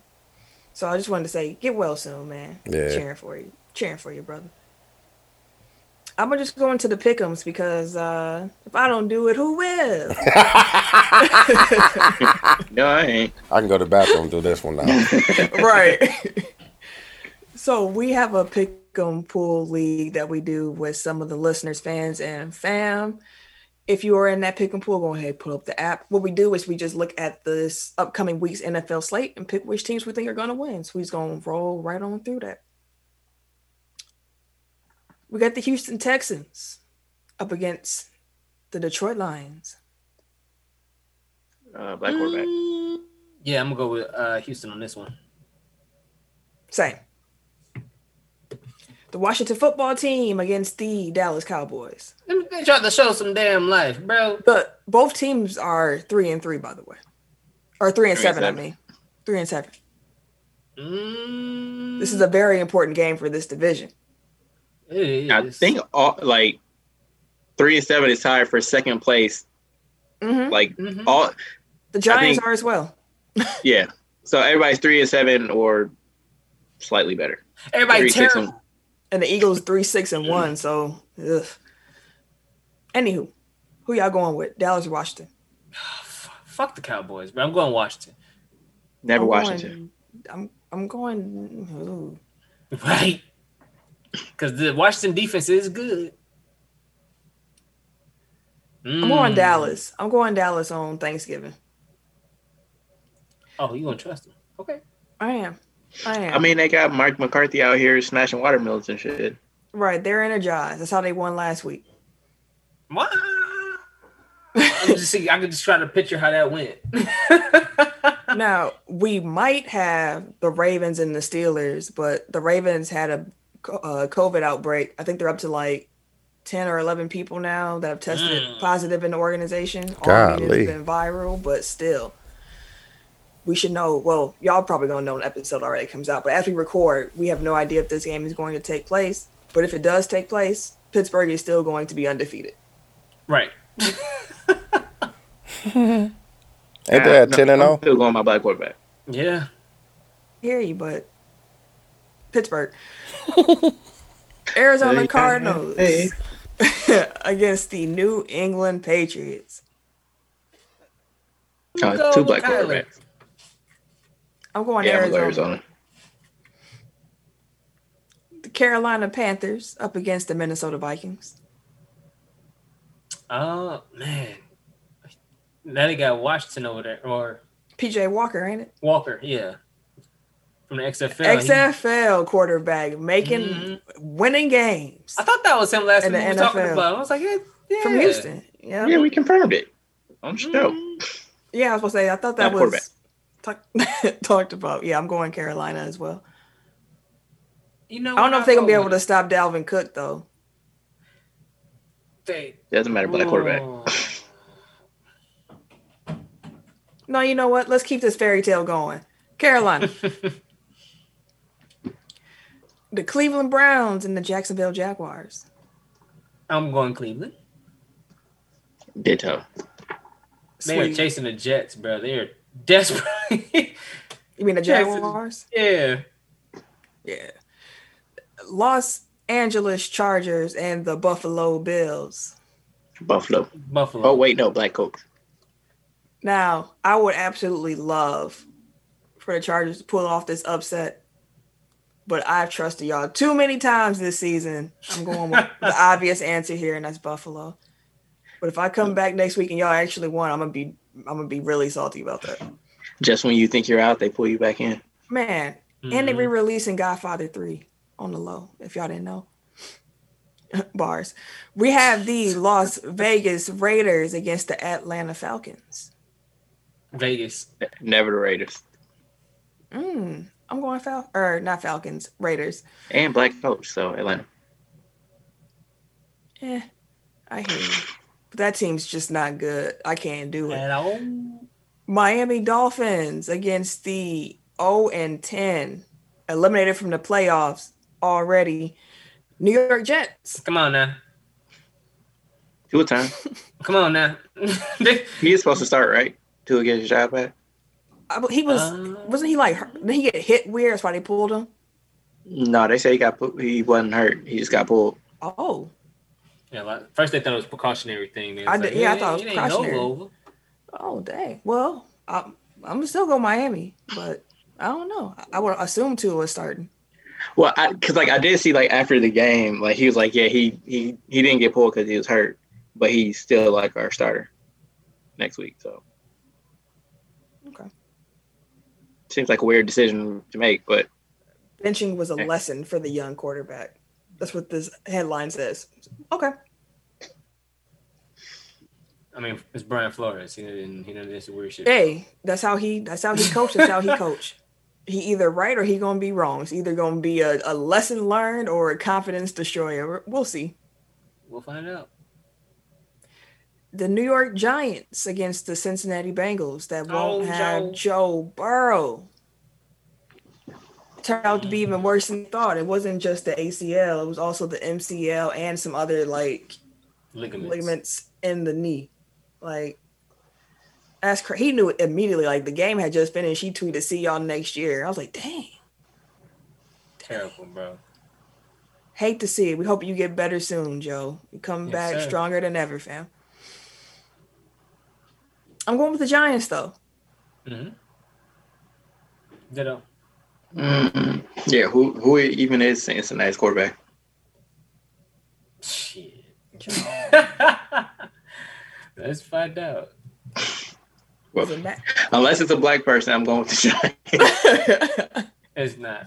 So I just wanted to say, get well soon, man. Yeah. Cheering for you. Cheering for you, brother. I'm gonna just go into the pickums because uh, if I don't do it, who will? No, I ain't. I can go to the bathroom and do this one now. right. So we have a pick'em pool league that we do with some of the listeners, fans, and fam. If you are in that pick'em pool, go ahead pull up the app. What we do is we just look at this upcoming week's NFL slate and pick which teams we think are gonna win. So we's gonna roll right on through that. We got the Houston Texans up against the Detroit Lions. Uh, black quarterback. Yeah, I'm gonna go with uh, Houston on this one. Same. The Washington football team against the Dallas Cowboys. They- They tried to show some damn life, bro. But both teams are three and three, by the way, or three and Three and seven. I seven. mean, three and seven. Mm, This is a very important game for this division. I think all like three and seven is tied for second place. hmm Like Mhm. all, The Giants think- are as well. yeah. So everybody's three and seven or slightly better. everybody Three, terrible. And- And the Eagles three, six, and one. So, ugh. anywho, who y'all going with? Dallas or Washington? Fuck the Cowboys, but I'm going Washington. Never I'm Washington. Going, I'm I'm going. ooh. Right. Because the Washington defense is good. I'm going Mm. Dallas. I'm going Dallas on Thanksgiving. Oh, you gonna trust him? Okay. I am. I. I mean, they got Mike McCarthy out here smashing watermelons and shit. right. They're energized. That's how they won last week. What? I could just see. I could just try to picture how that went. now we might have the Ravens and the Steelers, but the Ravens had a uh, COVID outbreak. I think they're up to like ten or eleven people now that have tested Mm. positive in the organization. All Golly. it's been viral, but still, we should know. Well, y'all probably gonna know an episode already comes out, but as we record, we have no idea if this game is going to take place. But if it does take place, Pittsburgh is still going to be undefeated. right. Ain't they at ten and I'm zero? Still going my black quarterback. Yeah. hear you, but Pittsburgh. Arizona Hey, Cardinals hey. against the New England Patriots. Uh, two black Kyler. quarterbacks. I'm going Yeah, I'm Arizona. Arizona. The Carolina Panthers up against the Minnesota Vikings. Oh man. Now they got Washington over there, or PJ Walker, ain't it? Walker. Yeah. From the XFL. He- XFL quarterback making Mhm. winning games I thought that was him last In week. the We were talking NFL. about. him. I was like, yeah, yeah. from Houston. Yeah. Yeah, we confirmed it I'm sure. Mm. Yeah, I was supposed to say I thought that Not was talk, talked about. Yeah, I'm going Carolina as well. You know, I don't know what? if they're gonna be able to stop Dalvin Cook though. with it. Doesn't matter, black quarterback. No, you know what? Let's keep this fairy tale going. Carolina. the Cleveland Browns and the Jacksonville Jaguars. I'm going Cleveland. Ditto. They are chasing the Jets, bro. They are desperate. You mean the Jackson- Jaguars? yeah. Yeah. Los Angeles Chargers and the Buffalo Bills. Buffalo. Buffalo. Oh wait, no, black coach. Now, I would absolutely love for the Chargers to pull off this upset, but I've trusted y'all too many times this season. I'm going with the obvious answer here, and that's Buffalo. But if I come back next week and y'all actually won, I'm gonna be I'm gonna be really salty about that. Just when you think you're out, they pull you back in. Man, and they Mhm. re-releasing Godfather 3 on the low, if y'all didn't know. Bars. We have the Las Vegas Raiders against the Atlanta Falcons. Vegas. Never the Raiders. Mm, I'm going Fal or not Falcons, Raiders. And black coach, so Atlanta. Eh, I hear you. But that team's just not good. I can't do it. At all. Miami Dolphins against the 0 and 10, eliminated from the playoffs already. New York Jets. Come on now. Two time. Come on now. They- He is supposed to start, right? To get his job back. I, he was Uh, wasn't he like didn't he get hit weird? That's why they pulled him. No, they say he got he wasn't hurt. He just got pulled. Oh, yeah, like, first they thought it was precautionary thing. I like, did- yeah, I thought it was ain't no precautionary. oh, dang. Well, I'm, I'm gonna still go Miami, but I don't know. I would assume two was starting. Well, I because like I did see like after the game, like he was like, yeah, he he he didn't get pulled because he was hurt, but he's still like our starter next week. So Okay. seems like a weird decision to make, but Benching was a Okay. lesson for the young quarterback. That's what this headline says. Okay. I mean, it's Brian Flores. He didn't. He didn't do this weird shit. Hey, that's how he that's how he coached. That's how he coach. He either right or he gonna be wrong. It's either gonna be a, a lesson learned or a confidence destroyer. We'll see. We'll find out. The New York Giants against the Cincinnati Bengals that oh, won't Oh, have Joe. Joe Burrow. Turned out to be even worse than thought. It wasn't just the ACL; it was also the MCL and some other like Ligaments. ligaments in the knee. Like that's cra- he knew it immediately. Like the game had just finished. He tweeted, "See y'all next year." I was like, "Dang, Terrible, bro. hate to see it. We hope you get better soon, Joe. You come Yes, back sir. stronger than ever, fam." I'm going with the Giants though. Mm-hmm. Ditto. Mm-hmm. yeah, who who even is Cincinnati's quarterback? Shit. Let's find out. Well, Is it Matt? unless it's a black person, I'm going with the Giants. It's not.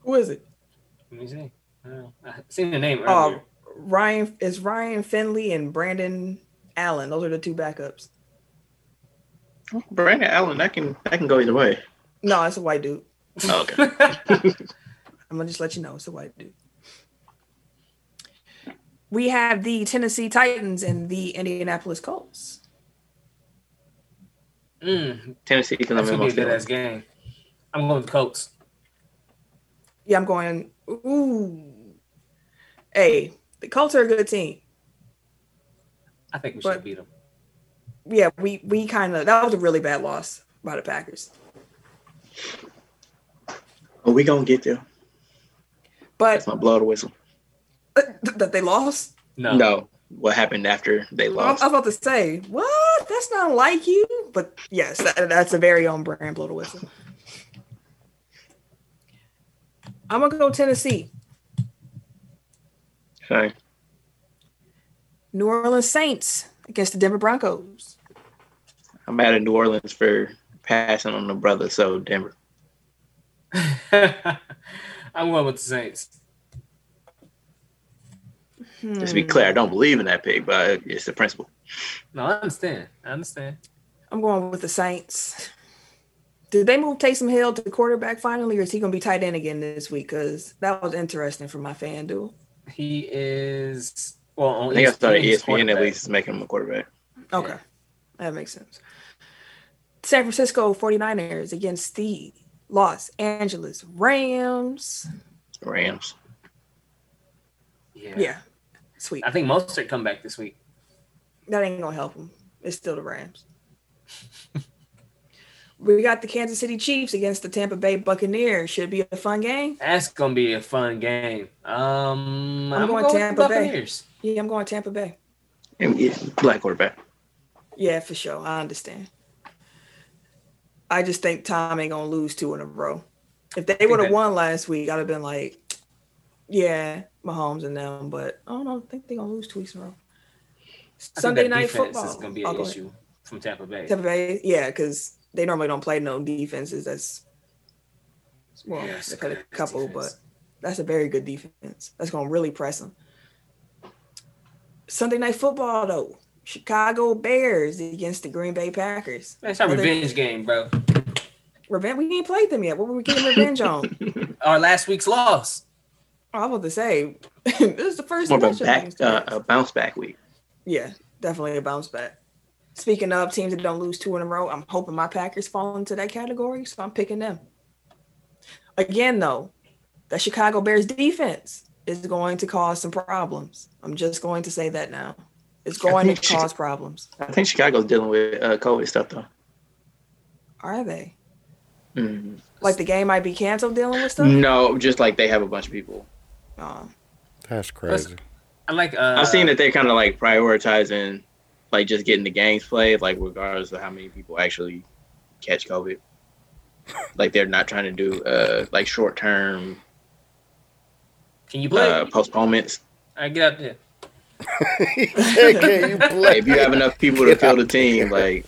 Who is it? Let me see. Oh, I seen the name Oh, earlier. Ryan is Ryan Finley and Brandon Allen. Those are the two backups. Brandon Allen, that can that can go either way. No, it's a white dude. Oh, okay. I'm gonna just let you know it's a white dude. We have the Tennessee Titans and the Indianapolis Colts. mm, Tennessee can that's live gonna be a good Buffalo. ass game. I'm going with the Colts. Yeah, I'm going. Ooh, hey, the Colts are a good team. I think we But- should beat them. Yeah, we we kind of that was a really bad loss by the Packers. But we gonna get there. But That's my blow the whistle. That they lost. No. No, what happened after they lost? I was about to say, what? That's not like you. But yes, that, that's a very own brand blow the whistle. I'm gonna go Tennessee. Sorry. New Orleans Saints against the Denver Broncos. I'm out at New Orleans for passing on the brother, so Denver. I'm going with the Saints. Just to be Hmm. clear, I don't believe in that pick, but it's the principle. No, I understand. I understand. I'm going with the Saints. Did they move Taysom Hill to quarterback finally, or is he going to be tight end again this week? Because that was interesting for my FanDuel. He is well on I think I started ESPN at least is making him a quarterback. Okay, Yeah. that makes sense. San Francisco 49ers against the Los Angeles Rams. Rams. Yeah. Yeah, sweet. I think Mostert come back this week. That ain't gonna help them. It's still the Rams. we got the Kansas City Chiefs against the Tampa Bay Buccaneers. Should be a fun game. That's gonna be a fun game. Um, I'm I'm, going going Tampa Bay. Buccaneers. Yeah, I'm going Tampa Bay. And yeah, black quarterback. Yeah, for sure. I understand. I just think Tom ain't gonna lose two in a row. If they would have won last week, I'd have been like, yeah, Mahomes and them. But I don't know. I think they're gonna lose two weeks in a row. Sunday night football. is gonna be an go ahead. issue from Tampa Bay. Tampa Bay, yeah, because they normally don't play no defenses. That's well, Yes, they a couple, defense. but that's a very good defense. That's gonna really press them. Sunday night football though, Chicago Bears against the Green Bay Packers. That's our Another- revenge game, bro. Revenge. We ain't played them yet. What were we getting revenge on? Our last week's loss. I was about to say this is the first More of a back, uh, a bounce back week. Yeah, definitely a bounce back. Speaking of teams that don't lose two in a row, I'm hoping my Packers fall into that category, so I'm picking them. Again, though, the Chicago Bears defense is going to cause some problems. I'm just going to say that now. It's going to Chi- cause problems. I think Chicago's dealing with uh, COVID stuff though. Are they? Mm. Like the game might be canceled dealing with stuff? No, just like they have a bunch of people. Oh, That's crazy. I like. Uh, I've seen that they're kind of like prioritizing, like just getting the games played, like regardless of how many people actually catch COVID. like they're not trying to do uh like short term Can you play? uh, postponements. All right, get out there. Can you play? Like, if you have enough people to fill the team, like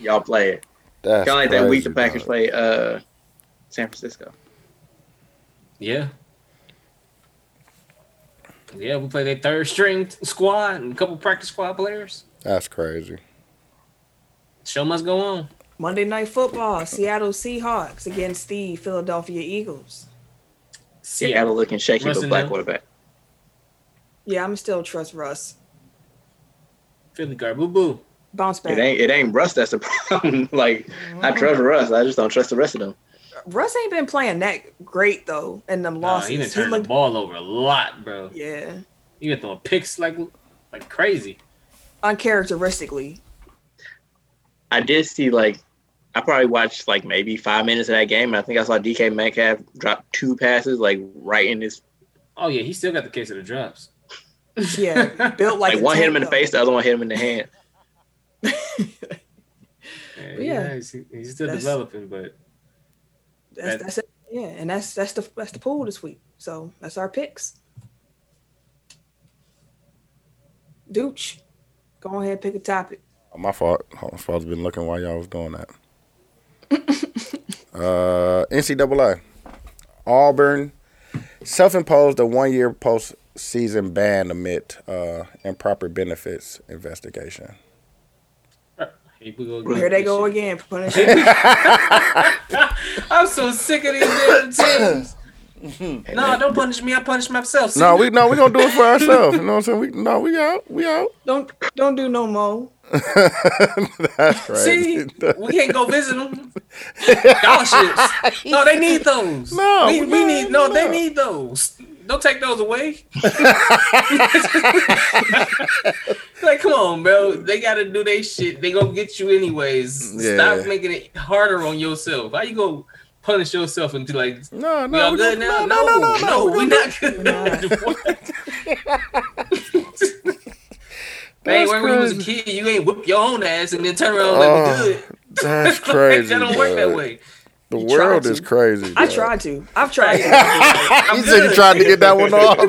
y'all play it. Kind of like that week the Packers play uh San Francisco. Yeah. Yeah, we play their third string squad and a couple practice squad players. That's crazy. Show must go on. Monday Night Football, Seattle Seahawks against the Philadelphia Eagles. Seattle looking shaky, Russ but in black there. quarterback. Yeah, I'm still trust Russ. Philly guard, boo boo. Bounce back. It ain't it ain't Russ that's the problem. like I trust mm-hmm. Russ, I just don't trust the rest of them. Russ ain't been playing that great though, and them Nah, losses. he been He turning the ball over a lot, bro. yeah, He been throwing picks like like crazy. uncharacteristically. I did see like I probably watched like maybe five minutes of that game. And I think I saw DK Metcalf drop two passes like right in his Oh yeah, he still got the case of the drops. Yeah, built like, like, one hit him in the face, the other one hit him in the hand. Yeah, Yeah. yeah he's, he's still That's- developing, but That's, that's it. Yeah, and that's that's the that's the pool this week. So that's our picks. Dooch, go ahead pick a topic. My fault. Supposed to been looking while y'all was doing that. uh, NCAA. Auburn self-imposed a one-year post-season ban amid uh, improper benefits investigation. Here go. Here they go Shit. again, punishing. I'm so sick of these damn teams. no, don't punish me. I punish myself. See? No, we no, we gonna do it for ourselves. You know what I'm saying? We no, we out, we out. don't don't do no more. That's right. See, we can't go visit them. Scholarships. No, they need those. No, we, we no, need no, no. They need those. Don't take those away. Like, come on, bro. They got to do their shit. They gonna get you anyways. Yeah. Stop making it harder on yourself. How you go punish yourself and be like, No, we no, we good now? no, No, no, no, no, we we not good. That's when you was a kid, you ain't whip your own ass and then turn around Oh, me good. That's Like, crazy. that don't work that way. The You world is to. crazy. I dog. tried to. I've tried. To. I'm You said you tried to get that one off.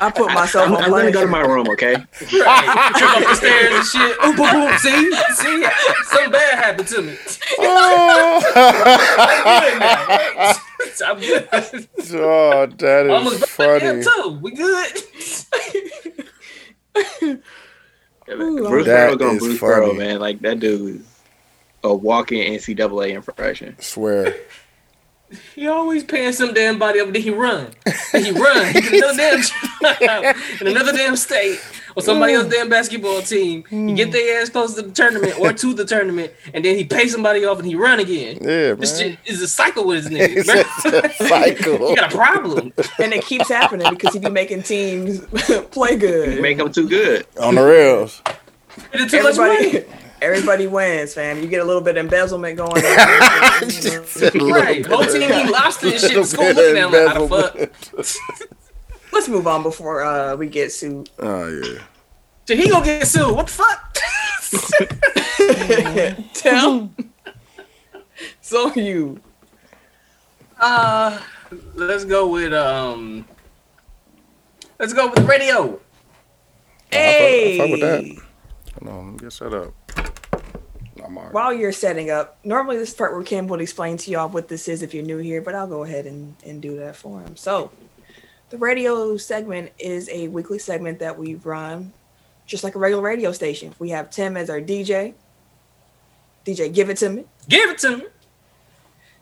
I put myself I'm, on I'm gonna go to my room, okay? Right. Trip up the stairs and shit. Oop, boom, boom. See? See? Something bad happened to me. oh, I'm good. oh, that Almost is back funny. too. We good. Ooh, Bruce That Pearl going is Bruce funny. Pearl, man. Like that dude is a walking NCAA infraction. Swear. He always paying some damn body up, then he run. Then he run. He get another damn job in another damn state or somebody else's damn basketball team. He get hmm. their ass close to the tournament or to the tournament, and then he pay somebody off and he run again. Yeah, This man. shit is a cycle with his nigga. It's a cycle. he got a problem. and it keeps happening because he be making teams play good. Make them too good. On the rails. He did too much money. Everybody, everybody wins, fam. You get a little bit of embezzlement going on. Right. Whole team eat lobster and shit. School looking at like, how the fuck? Let's move on before uh, we get sued. Oh yeah. Did he gonna get sued? What the fuck? Tell. so you. Uh, let's go with um. Let's go with the radio. Hey. I fuck with that. Hold on, let me get set up. I'm all right. While you're setting up, normally this part where Kim would explain to y'all what this is if you're new here, but I'll go ahead and, and do that for him. So, the radio segment is a weekly segment that we run just like a regular radio station. We have Tim as our DJ. DJ, give it to me. Give it to me.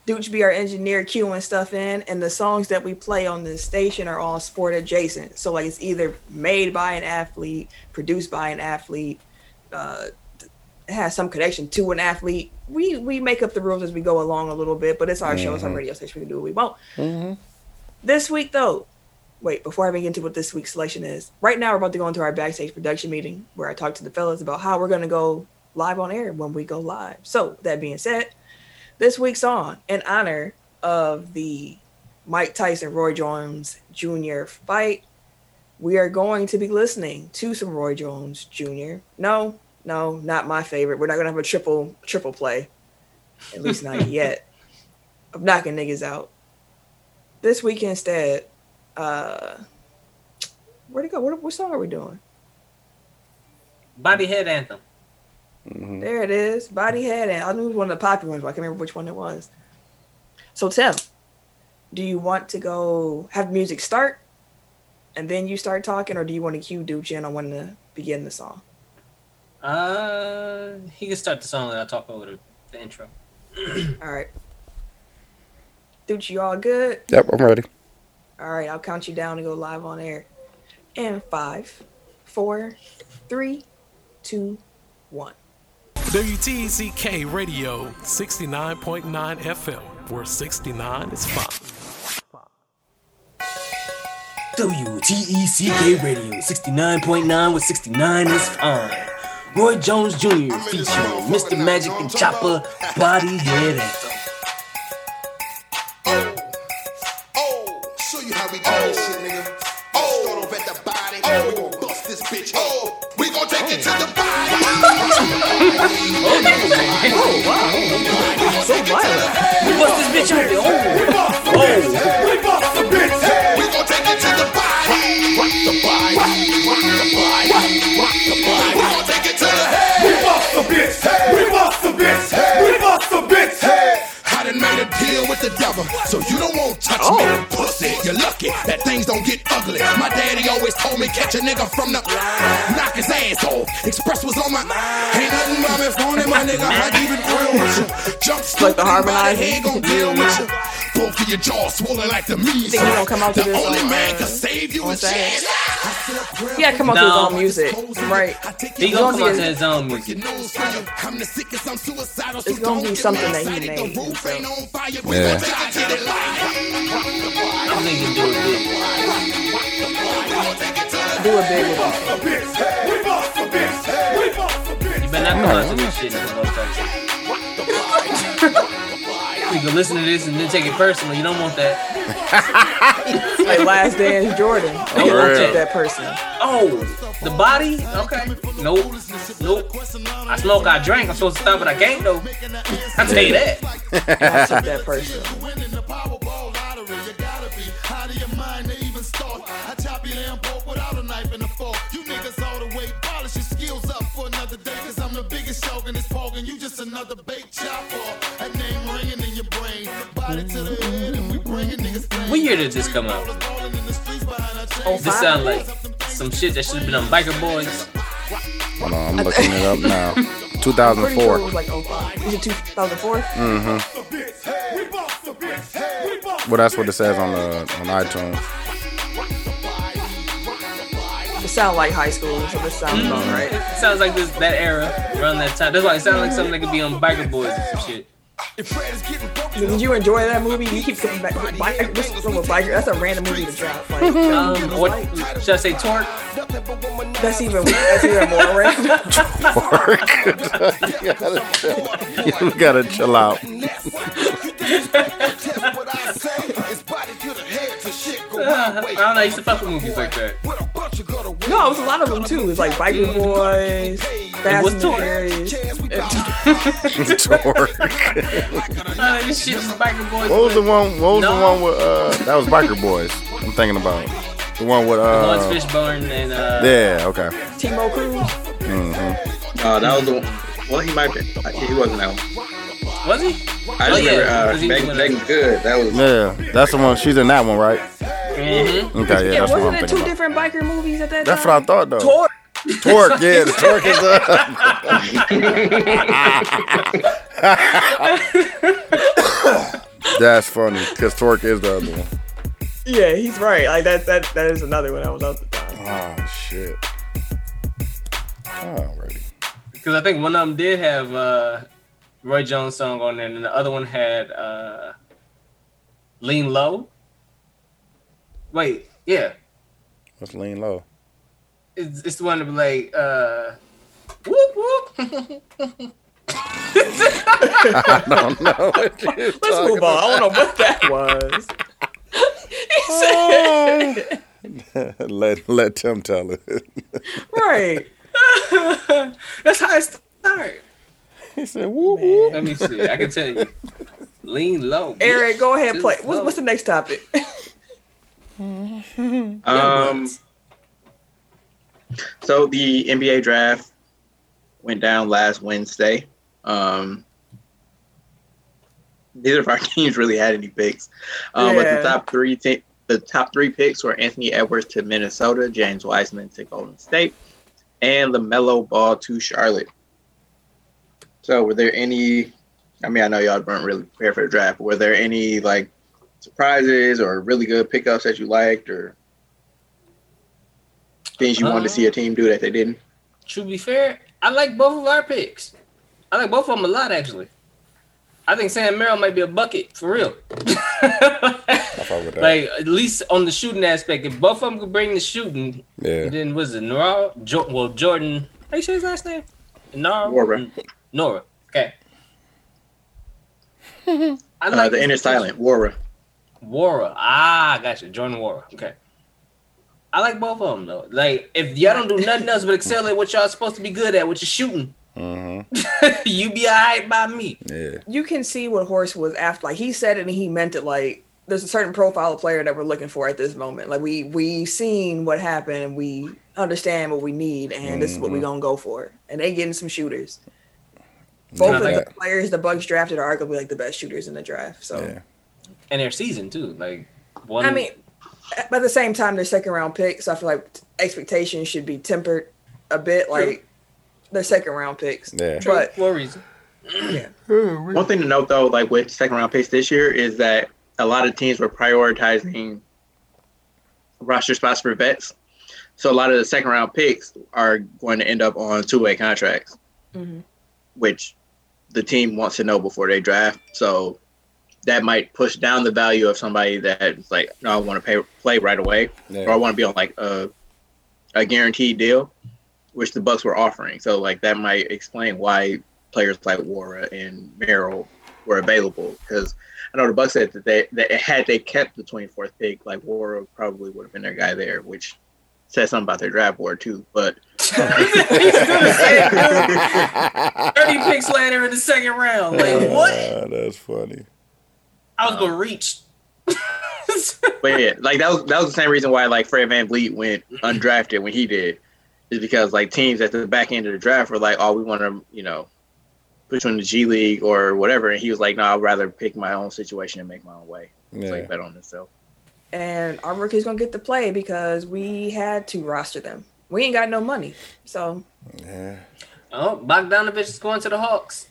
Dooch be our engineer queuing stuff in, and the songs that we play on the station are all sport adjacent. So like it's either made by an athlete, produced by an athlete, uh, it has some connection to an athlete. We we make up the rules as we go along a little bit, but it's our show, it's our radio station. We can do what we want. Mhm. This week though, wait before I begin into what this week's selection is. Right now we're about to go into our backstage production meeting where I talk to the fellas about how we're gonna go live on air when we go live. So that being said, this week's song in honor of the Mike Tyson Roy Jones Jr. fight. We are going to be listening to some Roy Jones Jr. No, no, not my favorite. We're not gonna have a triple triple play, at least not yet. Of knocking niggas out. This week instead, uh, where'd it go? What, what song are we doing? Body head anthem. Mhm. There it is. Body head Anthem. I knew it was one of the popular ones, but I can't remember which one it was. So Tim, do you want to go have music start and then you start talking, or do you want to cue Duke in on when to begin the song? Uh, he can start the song and I'll talk over the, the intro. All right. Duke, you all good? Yep, I'm ready. All right, I'll count you down to go live on air. And five, four, three, two, one. WTCK Radio 69.9 FM, where 69 is fine. WTECK Radio 69.9 with 69 is fine. Roy Jones Jr. featuring Mr. Magic and Chopper Body Head Anthem. Oh, oh, show you how we do this shit nigga. Oh, we gon' beat the body. Oh, oh, wow, so violent. we bust this shit, nigga. Oh, bitch head. We bust the bitch head. I done made a deal with the devil, so you don't want to touch me, oh. pussy. You're lucky that things don't get ugly. My daddy always told me catch a nigga from the knock his ass off. Express was on my mind. ain't nothing but me phone my nigga. I even real with you. Jump Like the harmonizing. head gon' deal with you. Both of your jaws swollen like the measles. Think he gonna come out to the this, only man can save you on is Saturday? chance. He had to come up with his own music, right? He gonna come out to his own music. I'm the sickest, I'm suicidal. It's gonna be something that he made himself. Yeah. I'm thinking do it big. Do a big one. You better not come out to this shit. nigga, most times. You can listen to this and then take it personal. You don't want that. Like Last Dance Jordan. Don't He want took that. that person. Oh, the body? Okay. Nope. Nope. I smoke, I drink. I'm supposed to stop, but I can't though. I tell you that. I took that person. Another bait chopper, What year did this come out? Oh, This sound like some shit that should have been on Biker Boys. Hold on, I'm looking it up now. Pretty sure it 2004. was like 05. Is it 2004? Mhm. Well, that's what it says on the on iTunes. It sounded like high school, so this sounds about right. It sounds like this that era around that time. That's why it sounds like something that could be on Biker Boys or some shit. Did you enjoy that movie? You keep coming back. Biker, this was with Biker. That's a random movie to drop. Like, Um, what should I say? Torque? that's even that's even more random. Torque. you gotta chill out. Uh, I don't know. I used to fuck with movies like that. No, it was a lot of them too. It's like Biker Boys, Fast was and Torque. Furious. Torque. This shit is Biker Boys. What was the one? What was the one with? Uh, that was Biker Boys. I'm thinking about the one with. uh. Laurence Fishburne and uh, yeah. Okay. Timo Cruz. Uh, that was the one. Well, he might be. He wasn't that one. Was he? I Oh, just yeah, remember uh, 'cause he Megan, was- Good. That was. Yeah, that's the one. She's in that one, right? Mm-hmm. Okay, yeah, Yeah, that's what wasn't I'm it two about. different biker movies at that time? That's what I thought though. Torque. Torque, yeah, the torque is up. That's funny because Torque is the other one. Yeah, he's right. Like that. That that is another one I was out the time. Oh shit. Alrighty. Because I think one of them did have uh, Roy Jones song on there, and the other one had uh, Lean Low. Wait, yeah, Let's lean low. it's, it's the one to be like, uh, whoop whoop. I don't know what you're Let's move on. I don't know what that was. he said, let let Tim tell it. right. That's how it started. He said, "Woo woo." Let me see. I can tell you. Lean low. bitch. Eric, go ahead, Just play. What's, what's the next topic? Um. So the NBA draft went down last Wednesday. Um, neither of our teams really had any picks, um, but the top three te- the top three picks were Anthony Edwards to Minnesota, James Wiseman to Golden State, and Lamelo Ball to Charlotte. So, were there any? I mean, I know y'all weren't really prepared for the draft. But were there any like surprises or really good pickups that you liked, or things you wanted to see a uh, team do that they didn't? To be fair, I like both of our picks. I like both of them a lot, actually. I think Sam Merrill might be a bucket for real. I fuck with that. like at least on the shooting aspect, if both of them could bring the shooting, yeah. then was it Nora? Jo- well, Jordan. How you say his last name? Nora. Nora. Nora. Okay. I Uh, the inner silent, Wara. Wara. Ah, gotcha. Jordan Wara. Okay. I like both of them though. Like if y'all don't do nothing else but excel at what y'all supposed to be good at, which is shooting, Mm-hmm. you be alright by me. Yeah. You can see what Horst was after. Like he said it and he meant it. Like there's a certain profile of player that we're looking for at this moment. Like we we seen what happened we understand what we need and this is what we gonna go for. And they getting some shooters. Both of Yeah. the players the Bucks drafted are arguably like the best shooters in the draft. So Yeah. And their season too. Like one. I mean, but at the same time, they're second round picks. So I feel like expectations should be tempered a bit. Like they're second round picks. Yeah. But for a reason. yeah, One thing to note though, like with second round picks this year, is that a lot of teams were prioritizing roster spots for vets. So a lot of the second round picks are going to end up on two way contracts, Mhm. which the team wants to know before they draft. So that might push down the value of somebody that's like, no, I want to pay play right away, or I want to be on like a a guaranteed deal, which the Bucks were offering. So like that might explain why players like Wara and Merrill were available because I know the Bucks said that they that had they kept the 24th pick, like Wara probably would have been their guy there, which says something about their draft board too. But He's gonna say it. Thirty picks later in the second round. Like what? That's funny. I was gonna reach. but yeah, like that was that was the same reason why like Fred VanVleet went undrafted when he did, is because like teams at the back end of the draft were like, oh, we want to you know put you in the G League or whatever, and he was like, no, I'd rather pick my own situation and make my own way. It's Yeah. like bet on himself. and our rookie's gonna get to play because we had to roster them. We ain't got no money, so Yeah. oh, Bogdanovich is going to the Hawks.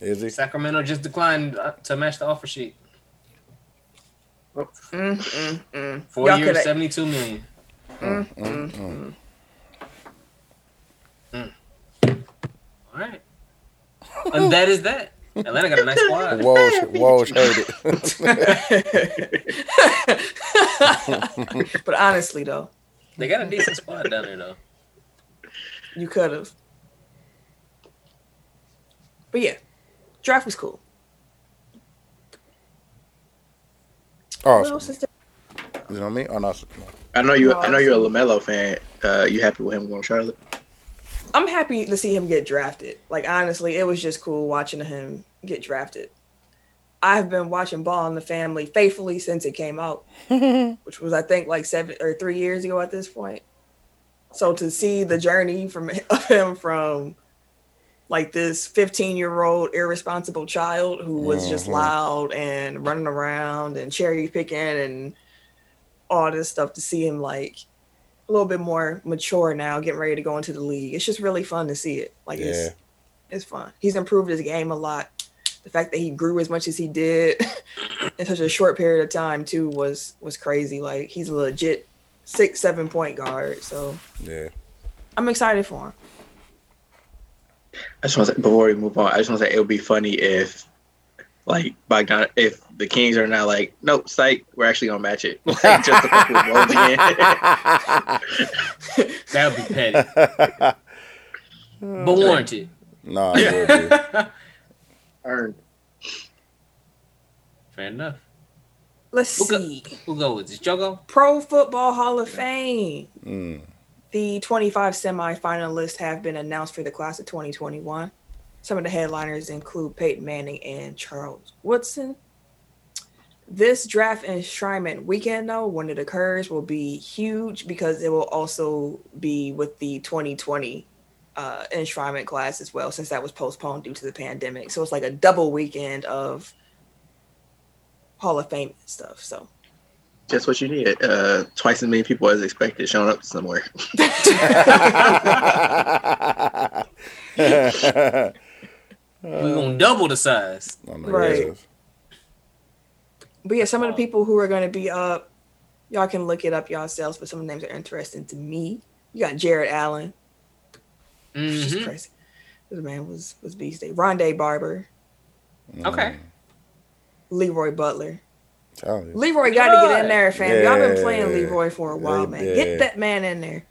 Is he? Sacramento just declined uh, to match the offer sheet. mm, mm, mm. 4 Y'all years, seventy-two million. mm. All right. And that is that. Atlanta got a nice squad. Walsh, Walsh heard it. but honestly, though, They got a decent spot down there though. you could have. But yeah, draft was cool. What else Awesome. You know what I mean? Oh, no, no. I know you. I know you're a Lamelo fan. Uh, you happy with him going to Charlotte? I'm happy to see him get drafted. Like honestly, it was just cool watching him get drafted. I've been watching Ball in the Family faithfully since it came out, which was I think like seven or three years ago at this point. So to see the journey from of him from like this 15 year old irresponsible child who was just Mhm. loud and running around and cherry picking and all this stuff to see him like a little bit more mature now, getting ready to go into the league. It's just really fun to see it. Like Yeah. it's it's fun. He's improved his game a lot. The fact that he grew as much as he did in such a short period of time too was was crazy. Like he's a legit six, seven point guard. So Yeah. I'm excited for him. I just want to say before we move on, I just want to say it would be funny if, like Bogdan, if the Kings are not like, nope, psych, we're actually gonna match it. Like, just to fuck with Wolves again. That would be petty, but warranted. nah, it would be. Earned. Fair enough. Let's Who go- see. Who go with this? Jogo? Pro Football Hall of Fame. Mm. The 25 semifinalists have been announced for the class of 2021. Some of the headliners include Peyton Manning and Charles Woodson. This draft enshrinement weekend, though, when it occurs, will be huge because it will also be with the 2020 uh, enshrinement class as well, since that was postponed due to the pandemic. So it's like a double weekend of Hall of Fame stuff. So Just what you need. Uh, twice as many people as expected showing up somewhere. We're gonna double the size. On Right. But yeah, some of the people who are going to be up, y'all can look it up yourselves. But some of the names are interesting to me. You got Jared Allen, just Mhm. crazy. This man was was beast. Rondé Barber, Okay. Leroy Butler. Tell. Leroy got to get in there, fam. Y'all been Yeah. playing Leroy for a while, man. Yeah. Get that man in there.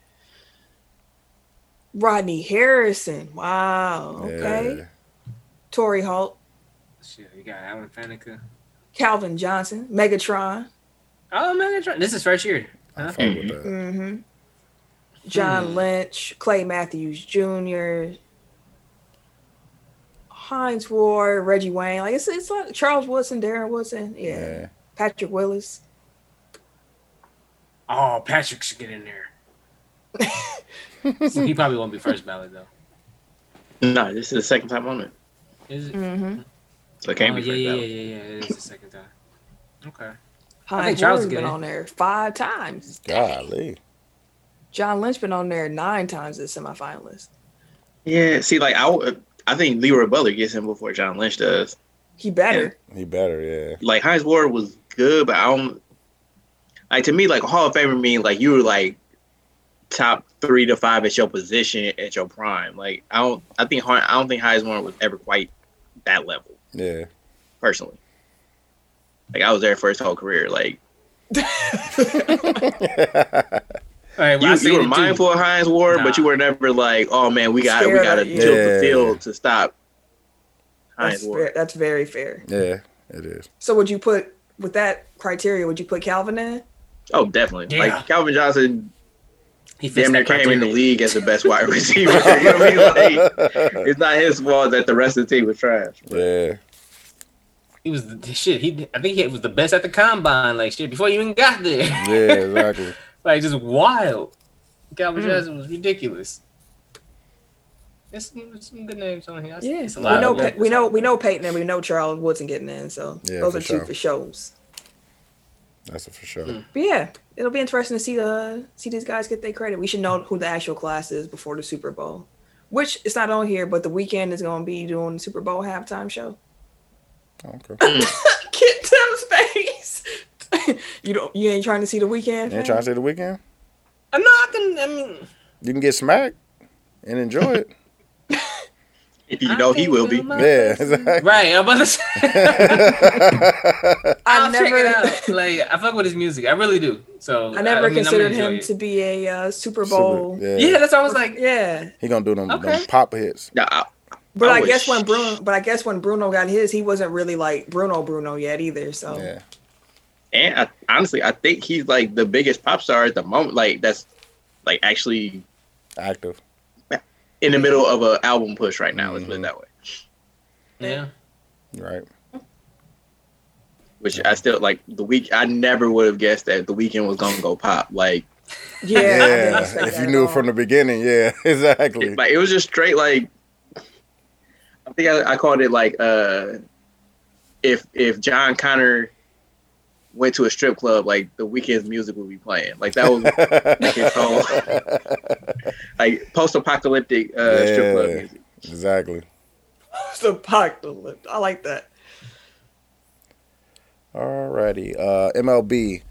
Rodney Harrison. Wow. Okay. Yeah. Torry Holt, Shit, you got Alan Faneca. Calvin Johnson, Megatron. Oh man, this is first year. I Huh? fuck with that. hmm John Hmm. Lynch, Clay Matthews Jr., Hines Ward, Reggie Wayne. Like it's it's like Charles Woodson, Darren Woodson. Yeah. Yeah. Patrick Willis. Oh, Patrick should get in there. he probably won't be first ballot though. No, this is the second time on it, Is it? Mm-hmm. so it can't oh, be yeah, first yeah, yeah, ballot. yeah, yeah. It is the second time. Okay. Hines Charles Ward's will get been in. on there five times. Golly. John Lynch been on there nine times as semifinalist. Yeah, see, like I, I think Leroy Butler gets him before John Lynch does. He better. He better, yeah. Like Hines Ward was good, but I don't like to me like Hall of Famer mean like you were like top three to five at your position at your prime. Like I don't, I think Har- I don't think Hines Ward was ever quite that level Yeah. personally. Like I was there for his whole career. Like All right, well, you, you were it too. mindful of Hines Ward, Nah. but you were never like, oh man, we got we got to of- tilt Yeah. the field to stop Hines That's, Ward. fair, that's very fair. Yeah, it is. So would you put with that criteria? Would you put Calvin in? Oh, definitely. Yeah. Like Calvin Johnson He damn near came in the league as the best wide receiver. you know what I mean? Like, it's not his fault that the rest of the team was trash. Yeah. He was the shit. He, I think he was the best at the combine. Like shit before he even got there. Yeah, exactly. like just wild. Calvin Johnson was ridiculous. There's some, some good names on here. I see Yeah, it's a we know of Pa- we know we know Peyton and we know Charles Woodson getting in. So Yeah, those for are two sure. for shows. That's a for sure. Hmm. But yeah, it'll be interesting to see the see these guys get their credit. We should know who the actual class is before the Super Bowl, which it's not on here, but the Weeknd is going to be doing the Super Bowl halftime show. Okay. Get Tim's face. you don't. You ain't trying to see the Weeknd. You ain't trying to see the Weeknd? I'm not gonna. I mean, You can get smacked and enjoy it. You know he will be. yeah, exactly. right. I'm about to say. I I'll check it never. out. Like I fuck with his music. I really do. So I never I'm considered him it. to be a uh, Super Bowl. Super- Yeah, yeah. that's why I was like, yeah. He gonna do them, them Okay. pop hits. Nah, I- But I I, guess when Bruno, but I guess when Bruno got his, he wasn't really like Bruno Bruno yet either. So Yeah. And I, honestly, I think he's like the biggest pop star at the moment. Like that's like actually Active. in the middle of a album push right now. Let's put it Mhm. that way. yeah. Right. Which I still like the week. I never would have guessed that the Weeknd was gonna go pop. Like, yeah, Yeah. If you knew from the beginning, yeah, exactly. it, like it was just straight. Like, I think I, I called it like uh, if if John Connor went to a strip club, like the Weeknd's music would be playing. Like that was like his whole like post apocalyptic uh, strip club music. exactly. It's the apocalypse. I like that. Alrighty. Uh, MLB.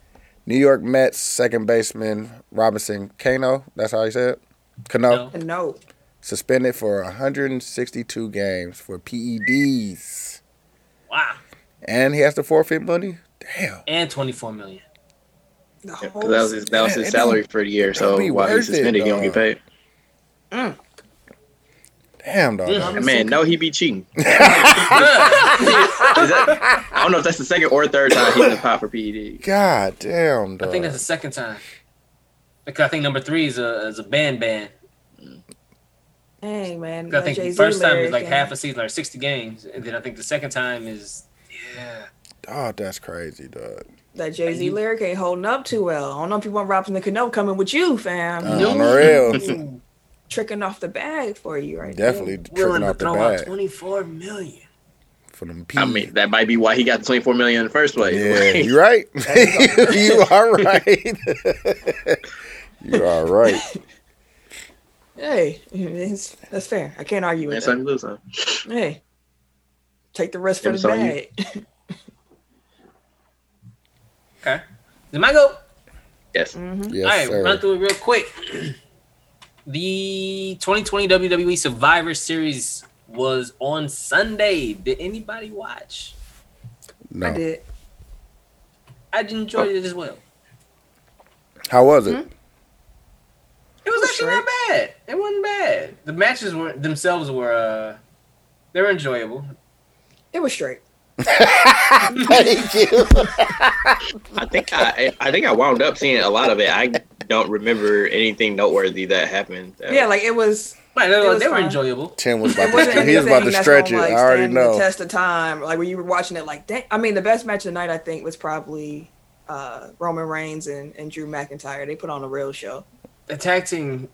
New York Mets second baseman Robinson Cano. That's how he said. it? Cano No. And no, suspended for 162 games for PEDs, Wow. and he has to forfeit money. Damn. And 24 million. Yeah, that was his that was his it salary for the year. So don't be while he's worth it, suspended, he don't get dog. paid. Mm. Damn, dog. Yeah. And man, no, he be cheating. That- I don't know if that's the second or third time he's been popped for PED. God damn, I think that's the second time. Because I think number three is a is a band band. Hey man, I think the Jay-Z first time is like half a season or 60 games, and then I think the second time is yeah. Oh, that's crazy, dog. That Jay Z lyric ain't holding up too well. I don't know if you want Robinson the Cano coming with you, fam. Uh, on the real. Tricking off the bag for you right Definitely there. Willing tricking to off the throw bag 24 million. for them I mean, that might be why he got 24 million in the first place. yeah, you're right. you are right. you are right. Hey, it's, that's fair. I can't argue with something that. to lose. Hey, take the risk for the so bag. Okay. Then my go. Yes. Mhm. Yes, All right, sir. run through it real quick. The 2020 WWE Survivor Series was on Sunday. Did anybody watch? No. I did. I enjoyed it as well. How was it? Hmm? It was actually not bad. It wasn't bad. The matches were themselves were uh they were enjoyable. It was straight. Thank you. I think I I think I wound up seeing a lot of it. I don't remember anything noteworthy that happened. Uh, Yeah, like it was. Right, they, It were- was they were enjoyable. Tim was about wasn't to. He was about to stretch it. like, I already know. The test of time, like when you were watching it, like dang, I mean, the best match of the night, I think, was probably uh, Roman Reigns and, and Drew McIntyre. They put on a real show. The tag team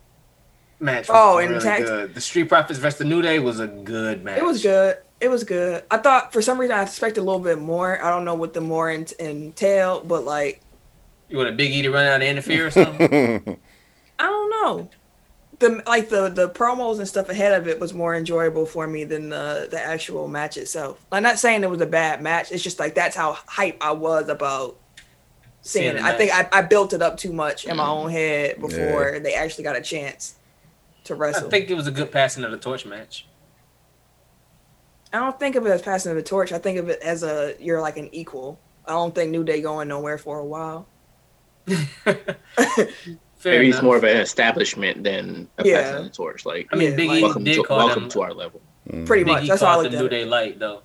match was Oh, and really tag- good. The Street Profits versus the New Day was a good match. It was good. It was good. I thought for some reason I expected a little bit more. I don't know what the more ent- entailed, but like You want a Big E to run out and interfere or something? I don't know. The like the the promos and stuff ahead of it was more enjoyable for me than the the actual match itself. I'm not saying it was a bad match. It's just like that's how hype I was about seeing Seeing it. I think. I, I built it up too much in my own head before they actually got a chance to wrestle. I think it was a good passing of the torch match. I don't think of it as passing of the torch. I think of it as a you're like an equal. I don't think New Day going nowhere for a while. Fair Maybe he's enough. more of an establishment than a Yeah. passing the torch. Like, I mean, Yeah, Big like- E welcome, did to, call welcome them. to our level. Pretty Big much. E That's how I called them New. Day Light though,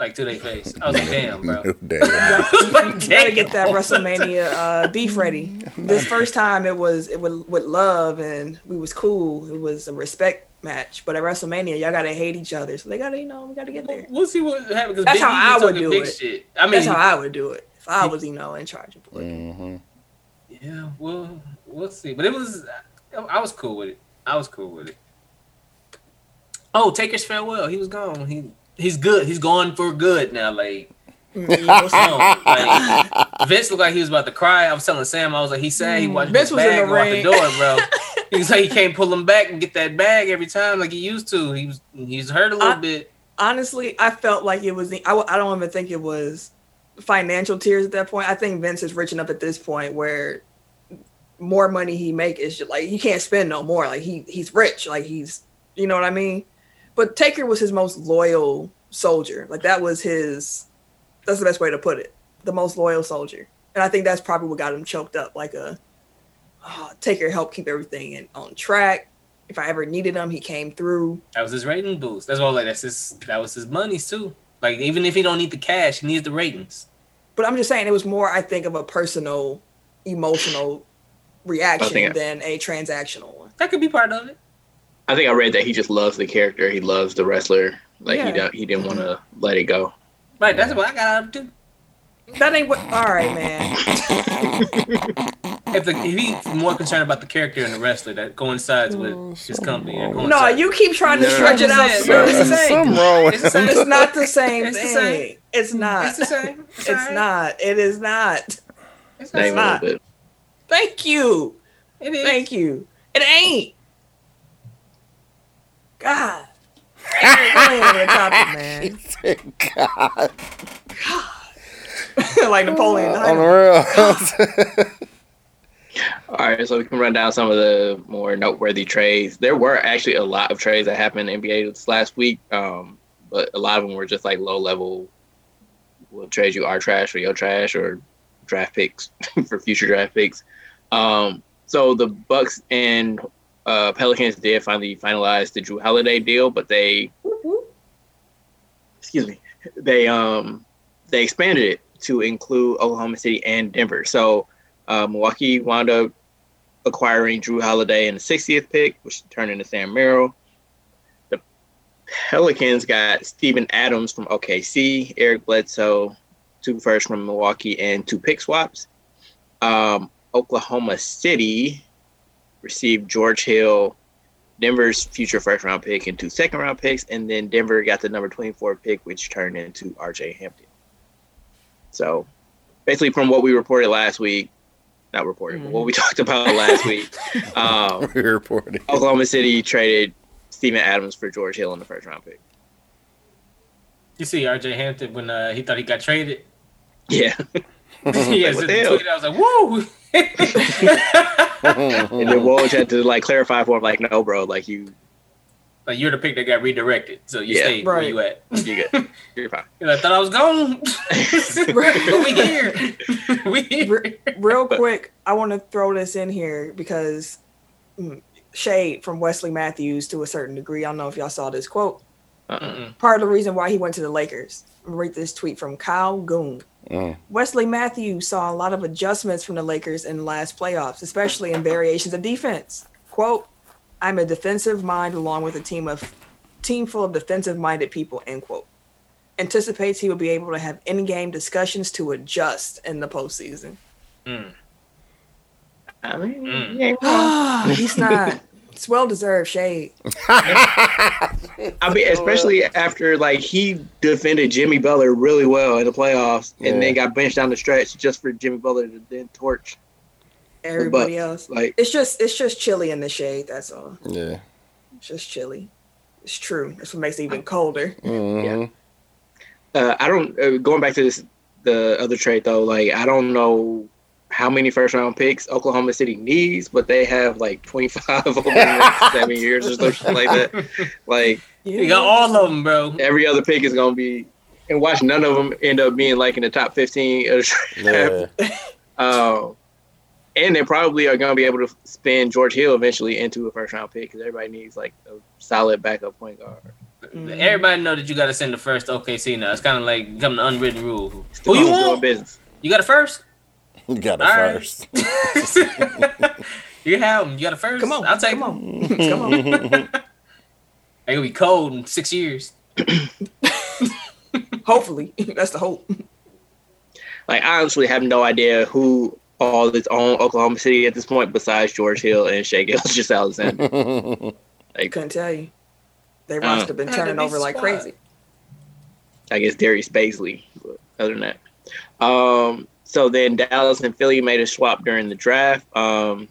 like to their face. I was like, damn, bro. New Day. You gotta get that WrestleMania uh, beef ready. This first time it was it was with love and we was cool. It was a respect match. But at WrestleMania, y'all gotta hate each other. So they gotta, you know, we gotta get there. We'll see what happens. That's Big how I would do it. Shit. I mean, That's how I would do it if I was, you know, in charge of it. hmm yeah, we'll we'll see. But it was, I was cool with it. I was cool with it. Oh, Taker's farewell. He was gone. He he's good. He's gone for good now. Like Mm, like Vince looked like he was about to cry. I was telling Sam, I was like, he said he watched Mm, Vince was in bag the go out the door, bro. he was like he can't pull him back and get that bag every time like he used to. He was he's hurt a little I- bit. Honestly, I felt like it was. I, I don't even think it was financial tears at that point. I think Vince is rich enough at this point where more money he make is just like he can't spend no more. Like he he's rich. Like he's you know what I mean. But Taker was his most loyal soldier. Like that was his. That's the best way to put it. The most loyal soldier, and I think that's probably what got him choked up. Like a Uh, oh, Taker helped keep everything in, on track. If I ever needed him, he came through. That was his rating boost. That's all. Like that's his. That was his monies too. Like even if he don't need the cash, he needs the ratings. But I'm just saying it was more, I think, of a personal, emotional reaction than a transactional one. That could be part of it. I think I read that he just loves the character. He loves the wrestler. Like he Yeah. don't, he didn't want to let it go. Right. That's what I got out of it too. That ain't what. All right, man. If, the, if he's more concerned about the character and the wrestler, that coincides with mm, his company. that No, you keep trying to No, stretch it out. just It's not the same. Something wrong with It's the same. It's not the same It's the same. It's not. It's the same. It's, It's alright. not. It is not. It's Not not. little. Thank you. It is. Thank you. It ain't. God. Eric, go ahead with the topic, man. God. like Napoleon uh, On the Dynamite. real. All right, so we can run down some of the more noteworthy trades. There were actually a lot of trades that happened in NBA this last week, um, but a lot of them were just like low level. We'll trade you our trash for your trash or draft picks for future draft picks. Um, so the Bucks and uh, Pelicans did finally finalize the Jrue Holiday deal, but they excuse me, they um they expanded it to include Oklahoma City and Denver. So uh, Milwaukee wound up acquiring Jrue Holiday in the 60th pick, which turned into Sam Merrill. The Pelicans got Steven Adams from OKC, Eric Bledsoe, two firsts from Milwaukee, and two pick swaps. Um, Oklahoma City received George Hill, Denver's future first round pick, and two second round picks. And then Denver got the number 24 pick, which turned into RJ Hampton. So basically, from what we reported last week, not reported, but what we talked about last week, um, we reported. Oklahoma City traded Steven Adams for George Hill in the first round pick. You see RJ Hampton when uh, he thought he got traded. Yeah. yeah, has what just the hell? tweeted. I was like, "Woo!" And then Woj had to like clarify for him, like, no, bro, like you, like you're the pick that got redirected, so you Yeah. stayed where Right. you at. you good, you're fine. And I thought I was gone, but we here. we here. Real quick, I want to throw this in here because mm, shade from Wesley Matthews to a certain degree. I don't know if y'all saw this quote. Uh-uh. Part of the reason why he went to the Lakers. Read this tweet from Kyle Goon. Mm. Wesley Matthews saw a lot of adjustments from the Lakers in the last playoffs, especially in variations of defense. Quote, I'm a defensive mind along with a team of team full of defensive minded people, end quote. Anticipates he will be able to have in game discussions to adjust in the postseason. Mm. I mean, Mm. he. He's not. It's well deserved shade. I mean, especially after like he defended Jimmy Butler really well in the playoffs, Yeah. and then got benched down the stretch just for Jimmy Butler to then torch. Everybody Bucks. else. Like, It's just it's just chilly in the shade, that's all. Yeah. It's just chilly. It's true. That's what makes it even colder. Mhm. uh, I don't. Uh, going back to this, the other trade though, like I don't know how many first round picks Oklahoma City needs, but they have like twenty five over the next seven years or something like that. Like You got all of them, bro. every other pick is gonna be, and watch none of them end up being like in the top fifteen. Of the draft. Yeah. Uh, and they probably are going to be able to spin George Hill eventually into a first round pick because everybody needs like a solid backup point guard. Mhm. Everybody know that you got to send the first OKC now. It's kind of like becoming an unwritten rule. Still Who you want? business. You got a first? You got it All right. first. you have them. You got a first? Come on. I'll take come them. on. come on. They gonna be cold in six years. Hopefully. That's the hope. Like I honestly have no idea who all its own Oklahoma City at this point besides George Hill and Shai Gilgeous Alexander. Couldn't tell you. They Uh, roster been Had to turning be over like crazy. I guess Darius Bazley. Other than that, um, so then Dallas and Philly made a swap during the draft. Um,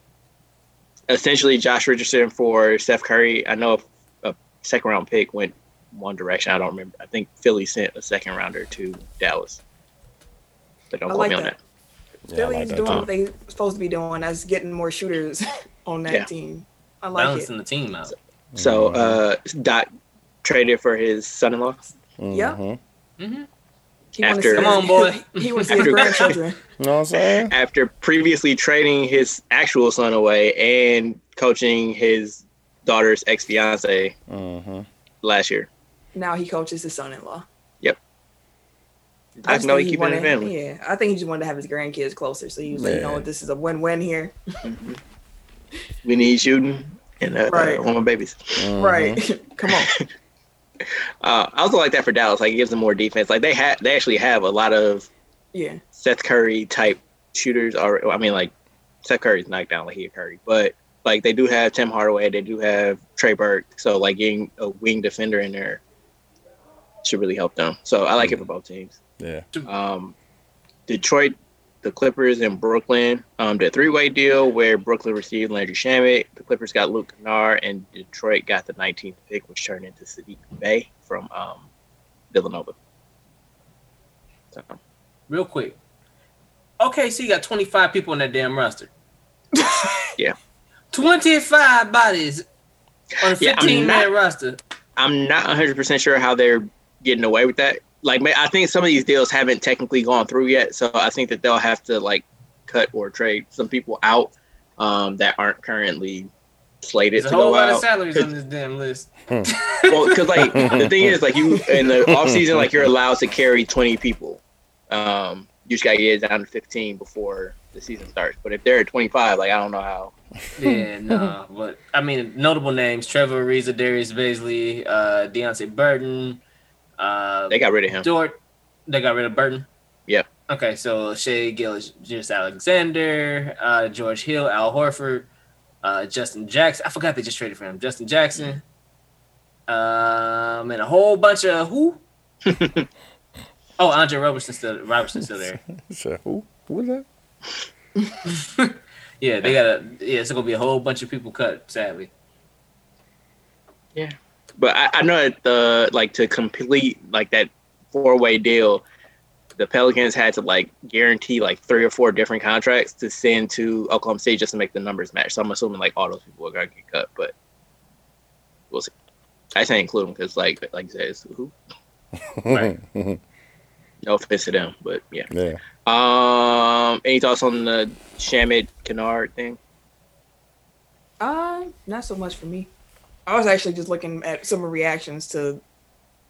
essentially, Josh Richardson for Steph Curry. I know a, a second round pick went one direction. I don't remember. I think Philly sent a second rounder to Dallas. But don't I quote like me on that. that. Yeah, I like doing what they supposed to be doing. That's getting more shooters on that Yeah. team. I like it. Balancing the team out. So uh, Doc traded for his son-in-law. Yeah. Mhm. hmm He wanna After- see- Come on, boy. he wants to see his After- grandchildren. You know what I'm saying? after previously trading his actual son away and coaching his daughter's ex fiance hmm last year. Now he coaches his son-in-law. I just know he keeping wanted, the family. Yeah, I think he just wanted to have his grandkids closer. So he was like, you know what, this is a win-win here. We need shooting and uh, Right. uh, my babies. Mhm. Right. Come on. Uh, I also like that for Dallas. Like it gives them more defense. Like they have, they actually have a lot of Yeah. Seth Curry type shooters. Or I mean, like Seth Curry's knocked down like he Curry, but like they do have Tim Hardaway. They do have Trey Burke. So like getting a wing defender in there should really help them. So I like it for both teams. Yeah. um, Detroit, the Clippers, and Brooklyn. Um, the three-way deal where Brooklyn received Landry Shamet, the Clippers got Luke Kennard, and Detroit got the 19th pick, which turned into Saddiq Bey from um, Villanova. So, Real quick. Okay, so you got 25 people in that damn roster. Yeah. 25 bodies on a Yeah, I'm 15 man not- roster. I'm not 100% sure how they're getting away with that. Like, I think some of these deals haven't technically gone through yet, so I think that they'll have to like cut or trade some people out um, that aren't currently slated There's to a whole go lot out. of salaries on this damn list. well, because like the thing is, like you in the off season, like you're allowed to carry 20 people. Um, you just gotta get it down to 15 before the season starts. But if they're at 25, like I don't know how. Yeah, no. But I mean, notable names: Trevor Ariza, Darius Bazley, uh, Deonte Burton. Uh, They got rid of him. Dort. They got rid of Burton. Yeah. Okay, so Shai Gillis, Just Alexander, uh, George Hill, Al Horford, uh, Justin Jackson. I forgot they just traded for him. Justin Jackson. Um, and a whole bunch of who? oh, Andre Roberson still Roberson still there. So, who? Who was that? Yeah, they got a yeah. It's gonna be a whole bunch of people cut. Sadly. But I, I know that the like to complete like that four way deal, the Pelicans had to like guarantee like three or four different contracts to send to Oklahoma City just to make the numbers match. So I'm assuming like all those people are gonna get cut, but we'll see. I say include them because like like you said, it's who? Right. No offense to them, but yeah. yeah. Um, any thoughts on the Shamet Kennard thing? Uh, not so much for me. I was actually just looking at some reactions to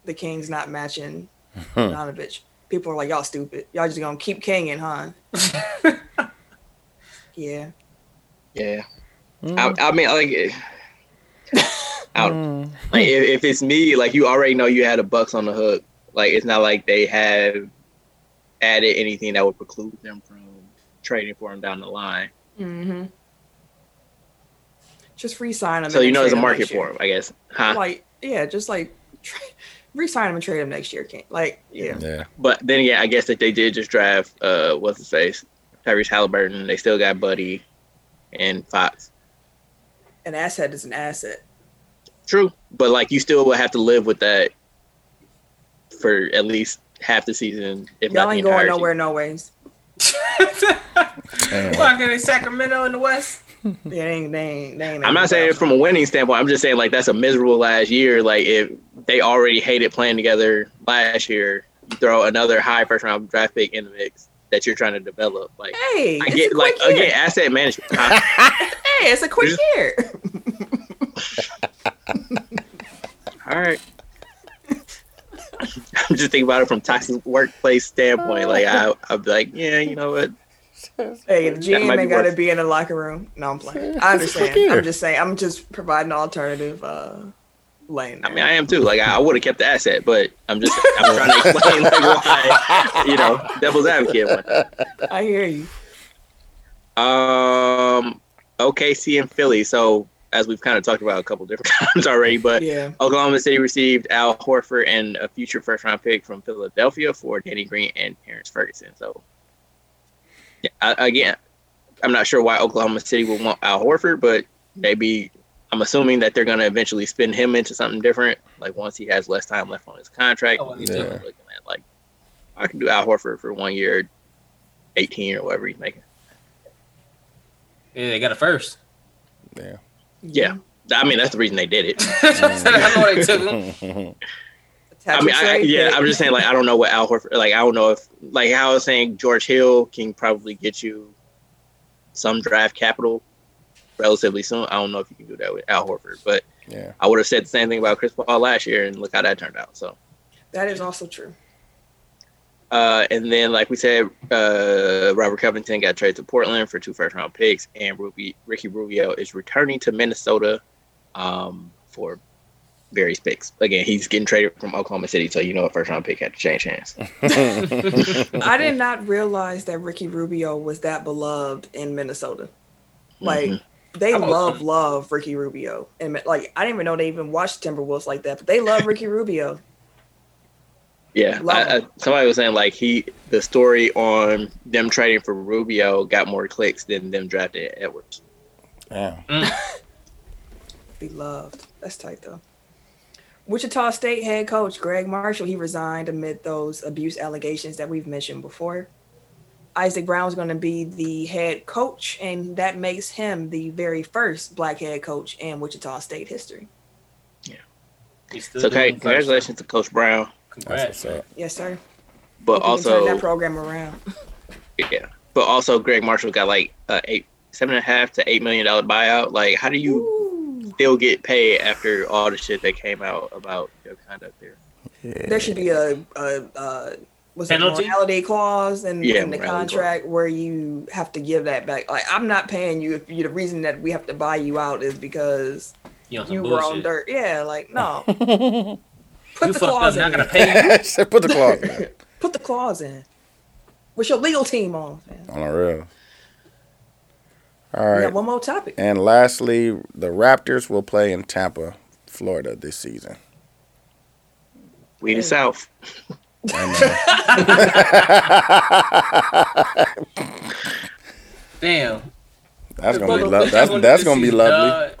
the Kings not matching Donovich. People are like, "Y'all stupid. Y'all just gonna keep kinging, huh?" yeah. Yeah, Mm. I, I mean, like, eh, out. Like if, if it's me, like you already know you had the Bucks on the hook. Like it's not like they have added anything that would preclude them from trading for him down the line. Mm-hmm. Just re-sign him. So you know there's a market for him, I guess. Huh? Like yeah, just like tra- re-sign him and trade him next year. Can't like yeah. Yeah. But then again, I guess that they did just draft uh what's his face? Tyrese Haliburton. They still got Buddy and Fox. An asset is an asset. True. But like you still will have to live with that for at least half the season, if Y'all not ain't entire going nowhere, no ways. Damn. Fucking in Sacramento in the West. They ain't, they ain't, they ain't I'm not saying from a winning standpoint. I'm just saying like that's a miserable last year. Like if they already hated playing together last year, you throw another high first round draft pick in the mix that you're trying to develop. Like Hey, I it's get a like quick year. again asset management. Hey, it's a quick Just- year. All right. I'm just thinking about it from toxic workplace standpoint. Like I, I'd be like, yeah, you know what? Hey, the GM ain't got to be in the locker room. No, I'm playing. I It's a quick understand. I'm just saying. I'm just providing an alternative uh, lane. I mean, I am too. Like I, I would have kept the asset, but I'm just I'm trying to explain like why, you know, devil's advocate. I hear you. Um, OKC and Philly. So as we've kind of talked about a couple different times already, but Yeah. Oklahoma City received Al Horford and a future first round pick from Philadelphia for Danny Green and Terrance Ferguson. So yeah, I, again, I'm not sure why Oklahoma City would want Al Horford, but maybe I'm assuming that they're going to eventually spin him into something different. Like once he has less time left on his contract, Oh, he's yeah. looking at like I can do Al Horford for one year, 18 or whatever he's making. Yeah, they got it first. Yeah. Yeah. I mean, that's the reason they did it. I know they took him. I mean, I, yeah, I'm just saying, like, I don't know what Al Horford, like, I don't know if, like, how I was saying, George Hill can probably get you some draft capital relatively soon. I don't know if you can do that with Al Horford, but Yeah. I would have said the same thing about Chris Paul last year, and look how that turned out. So, That is also true. uh, and then, like we said, uh, Robert Covington got traded to Portland for two first round picks, and Ruby, Ricky Rubio is returning to Minnesota um, for various picks. Again, he's getting traded from Oklahoma City, so you know a first round pick had to change hands. I did not realize that Ricky Rubio was that beloved in Minnesota. Like Mhm. they How about- love love Ricky Rubio, and like I didn't even know they even watched Timberwolves like that, but they love Ricky Rubio. Yeah, I, I, somebody was saying like he the story on them trading for Rubio got more clicks than them drafting Edwards. Yeah. Beloved. That's tight though. Wichita State head coach Gregg Marshall he resigned amid those abuse allegations that we've mentioned before. Isaac Brown is going to be the head coach, and that makes him the very first black head coach in Wichita State history. Yeah. still So okay, doing first. congratulations to Coach Brown, That's Congrats. Yes, sir. but Hope he turn that also program around. yeah, but also Gregg Marshall got like uh, eight seven and a half to eight million dollar buyout. Like, how do you Ooh. Still get paid after all the shit that came out about your conduct there? There should be a, a, a what's it, Penalty? morality clause in, Yeah, in the morality contract where you have to give that back. Like I'm not paying you if you the reason that we have to buy you out is because You on some you were on dirt. Yeah, like no. Put You the fucked up. clause Not in. gonna pay. Put the clause in. Put the clause in. What's your legal team on? Man? on the real. All We got one more topic. And lastly, the Raptors will play in Tampa, Florida this season. We the South. Damn. that's gonna be lovely. that's that's gonna be lovely.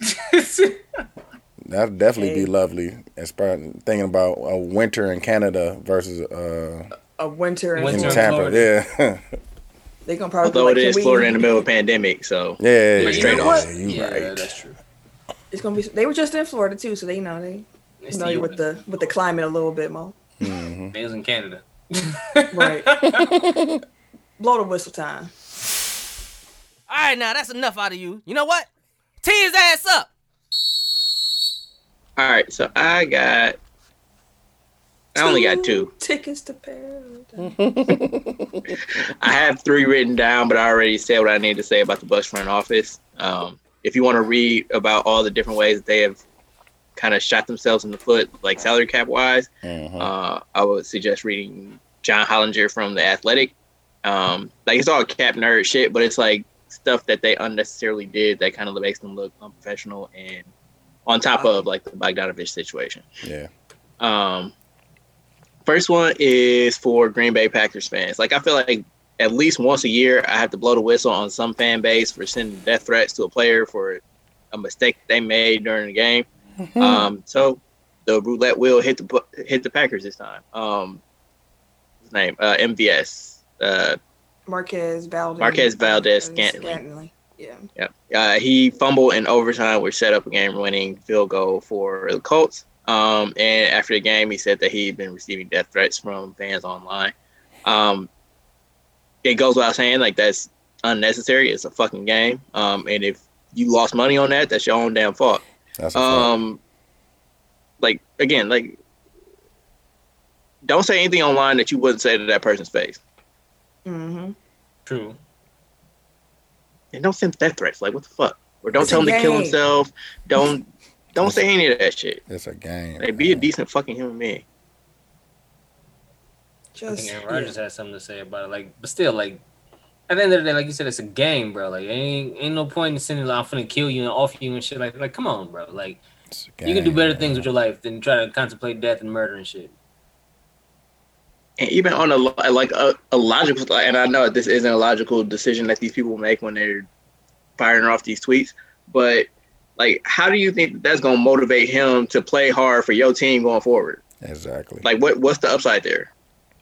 That'd definitely be lovely. As thinking about a winter in Canada versus uh, A winter in Winter in Tampa. Florida. Yeah, They gonna probably Although be it like, is "Can we-" Florida in the middle of a pandemic, so yeah, But yeah, straight yeah, off. yeah, you yeah, right. that's true. It's gonna be. They were just in Florida too, so they know they It's know you with the with the climate a little bit more. Mhm. They was in Canada. Right. Blow the whistle time. All right, now that's enough out of you. You know what? Tee his ass up. all right. So I got, I only got two. tickets to Paradise. I have three written down, but I already said what I need to say about the Bucks front office. Um, if you want to read about all the different ways that they have kind of shot themselves in the foot, like salary cap wise. Mhm. Uh, I would suggest reading John Hollinger from The Athletic. Um, like it's all cap nerd shit, but it's like stuff that they unnecessarily did that kind of makes them look unprofessional and on top of like the Bogdanovich situation. yeah. Um, first one is for Green Bay Packers fans. Like I feel like at least once a year I have to blow the whistle on some fan base for sending death threats to a player for a mistake they made during the game. Um, so the roulette wheel hit the hit the Packers this time. Um, his name uh, MVS. Uh, Marquez Valdes. Marquez Valdes Scantling. Scantling. Yeah. Yep. Uh, he fumbled in overtime, which set up a game-winning field goal for the Colts. Um, and after the game, he said that he'd been receiving death threats from fans online. Um, it goes without saying, like that's unnecessary. It's a fucking game. Um, and if you lost money on that, that's your own damn fault. That's a fact. Um, like again, like don't say anything online that you wouldn't say to that person's face, Mm-hmm. True. and don't send death threats. Like what the fuck? Or don't It's tell him to kill himself. Don't don't say any of that shit. It's a game. Like be a decent fucking human being. I Just think Aaron Rodgers has something to say about it. Like, but still, like at the end of the day, like you said, it's a game, bro. Like, ain't ain't no point in sending like, I'm finna kill you and off you and shit. Like, like, come on, bro. Like, It's a you can do better man. things with your life than try to contemplate death and murder and shit. And even on a like a, a logical, and I know this isn't a logical decision that these people make when they're firing off these tweets, but like, how do you think that's gonna motivate him to play hard for your team going forward? Exactly. Like, what what's the upside there?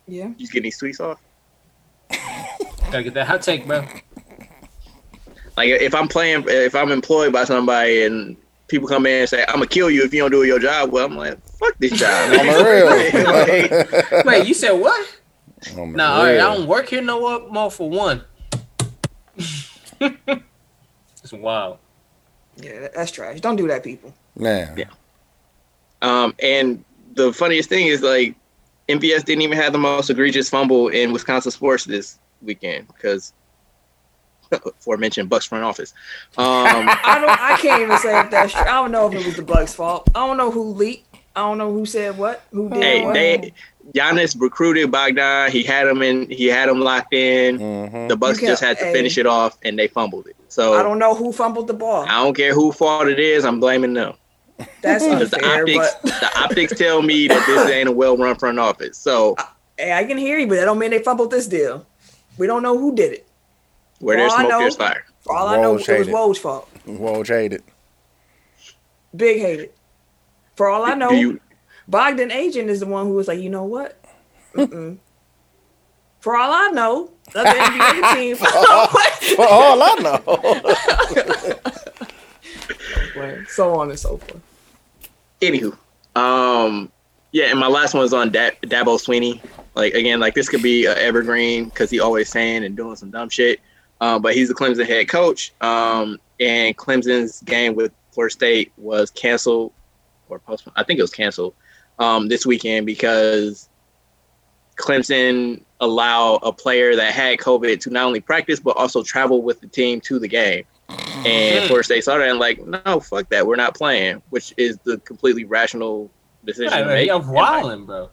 yeah. You just getting these tweets off? Gotta get that hot take, bro. Like if I'm playing, if I'm employed by somebody and people come in and say, "I'm gonna kill you if you don't do your job," well, I'm like, "Fuck this job." On the real. Wait, you said what? No, Nah, all right. I don't work here no more for one. it's wild. Yeah, that's trash. Don't do that, people. Man. Yeah. Um, and the funniest thing is like MVS didn't even have the most egregious fumble in Wisconsin sports this weekend because aforementioned Bucks front office. Um, I don't. I can't even say if that's true. I don't know if it was the Bucks' fault. I don't know who leaked. I don't know who said what. Who did hey, what. they Giannis recruited Bogdan. He had him in. He had him locked in. Mhm. The Bucks just had to hey. finish it off, and they fumbled it. So I don't know who fumbled the ball. I don't care who fault it is. I'm blaming them. That's Because the optics, But the optics tell me that this ain't a well-run front office. So hey, I can hear you, but that don't mean they fumbled this deal. We don't know who did it. where there's All I smoke, know- there's fire. For all I know, Woj it was hated. Woj's fault. Woj hated. Big hated. For all I know, Do you Bogdan agent is the one who was like, you know what? Mm-mm. For all I know, the NBA team. For all I know. so on and so forth. Anywho, um, yeah, and my last one is on da- Dabo Swinney. Like again, like this could be a evergreen because he always saying and doing some dumb shit. Um, but he's the Clemson head coach. Um, and Clemson's game with Florida State was canceled or postponed. I think it was canceled um, this weekend because Clemson allow a player that had COVID to not only practice but also travel with the team to the game. And of course, they saw that and like, no, fuck that, we're not playing, which is the completely rational decision Right, to right, make. I'm wilding, bro.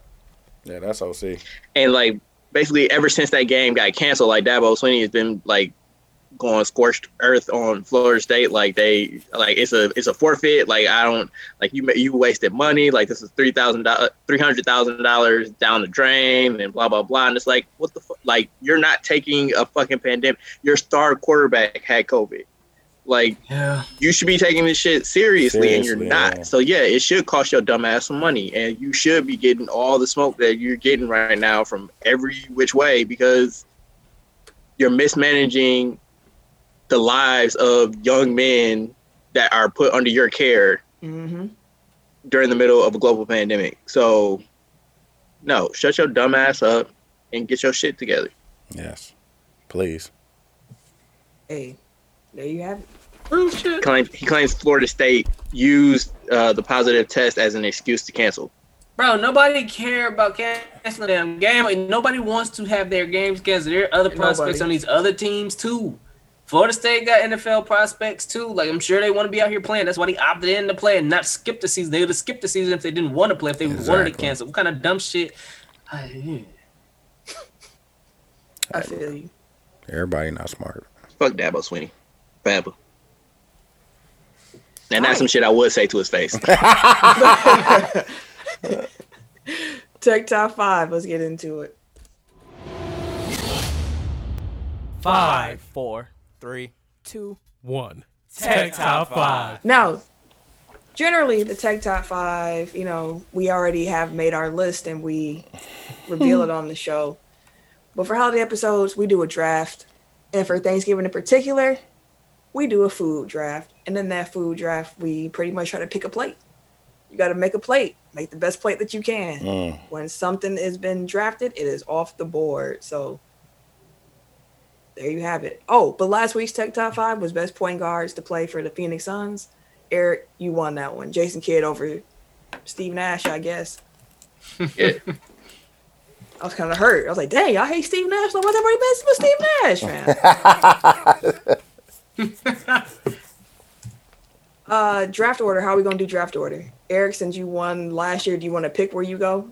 Yeah, that's OC. And like, basically, ever since that game got canceled, like Dabo Swinney has been like going scorched earth on Florida State. Like they, like it's a it's a forfeit. Like I don't like you you wasted money. Like this is three thousand dollars, three hundred thousand dollars down the drain, and blah blah blah. And it's like, what the fuck? Like you're not taking a fucking pandemic. Your star quarterback had COVID. Like Yeah. you should be taking this shit seriously, and you're not. yeah. So yeah, it should cost your dumb ass some money, and you should be getting all the smoke that you're getting right now from every which way because you're mismanaging the lives of young men that are put under your care Mm-hmm. during the middle of a global pandemic. So no, shut your dumb ass up and get your shit together. Yes. Please. Hey, there you have it. Prove shit. Claim, he claims Florida State used uh, the positive test as an excuse to cancel. Bro, nobody care about canceling them game. Like, nobody wants to have their games canceled. There are other prospects Nobody. on these other teams too. Florida State got NFL prospects too. Like I'm sure they want to be out here playing. That's why they opted in to play and not skip the season. They would have skipped the season if they didn't want to play. If they wanted to cancel, what kind of dumb shit? I- I feel you. Everybody not smart. Fuck Dabo Swinney. Forever. And that's some shit I would say to his face. Tech top five. Let's get into it. Five, four, three, two. One. Tech Top 5. Now, generally, the Tech Top Five, you know, we already have made our list and we reveal it on the show. But for holiday episodes, we do a draft. And for Thanksgiving in particular, we do a food draft. And in that food draft, we pretty much try to pick a plate. You got to make a plate, make the best plate that you can. Mm. When something has been drafted, it is off the board. So there you have it. Oh, but last week's Tech Top 5 was best point guards to play for the Phoenix Suns. Eric, you won that one. Jason Kidd over Steve Nash, I guess. Yeah. I was kind of hurt. I was like, dang, I hate Steve Nash. Like, what's everybody best with Steve Nash, man? uh, draft order. How are we going to do draft order? Eric, since you won last year, do you want to pick where you go?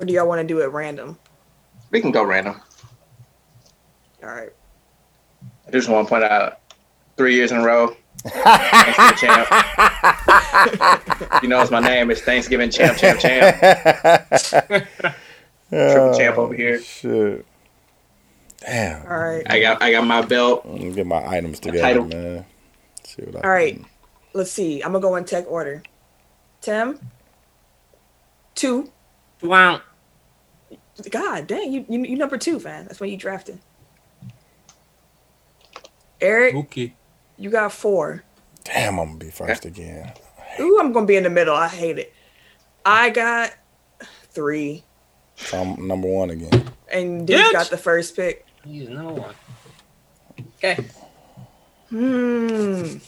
Or do y'all want to do it random? we can go random. All right. I just want to point out three years in a row. Thanksgiving champ. you know, it's my name. It's Thanksgiving champ, champ, champ. Triple champ over here. Oh, shit. Damn. All right. I got, I got my belt. Let me get my items together, title. man. See what I All right. can- Let's see. I'm going to go in tech order. Tim? Two. Wow. God dang, you, you, you number two, fan. That's when you drafted. Eric, Okay. you got four. Damn, I'm gonna be first again. Ooh, I'm gonna be in the middle. I hate it. I got three, So I'm number one again. and Duke Bitch. got the first pick. He's number one. Okay. Hmm.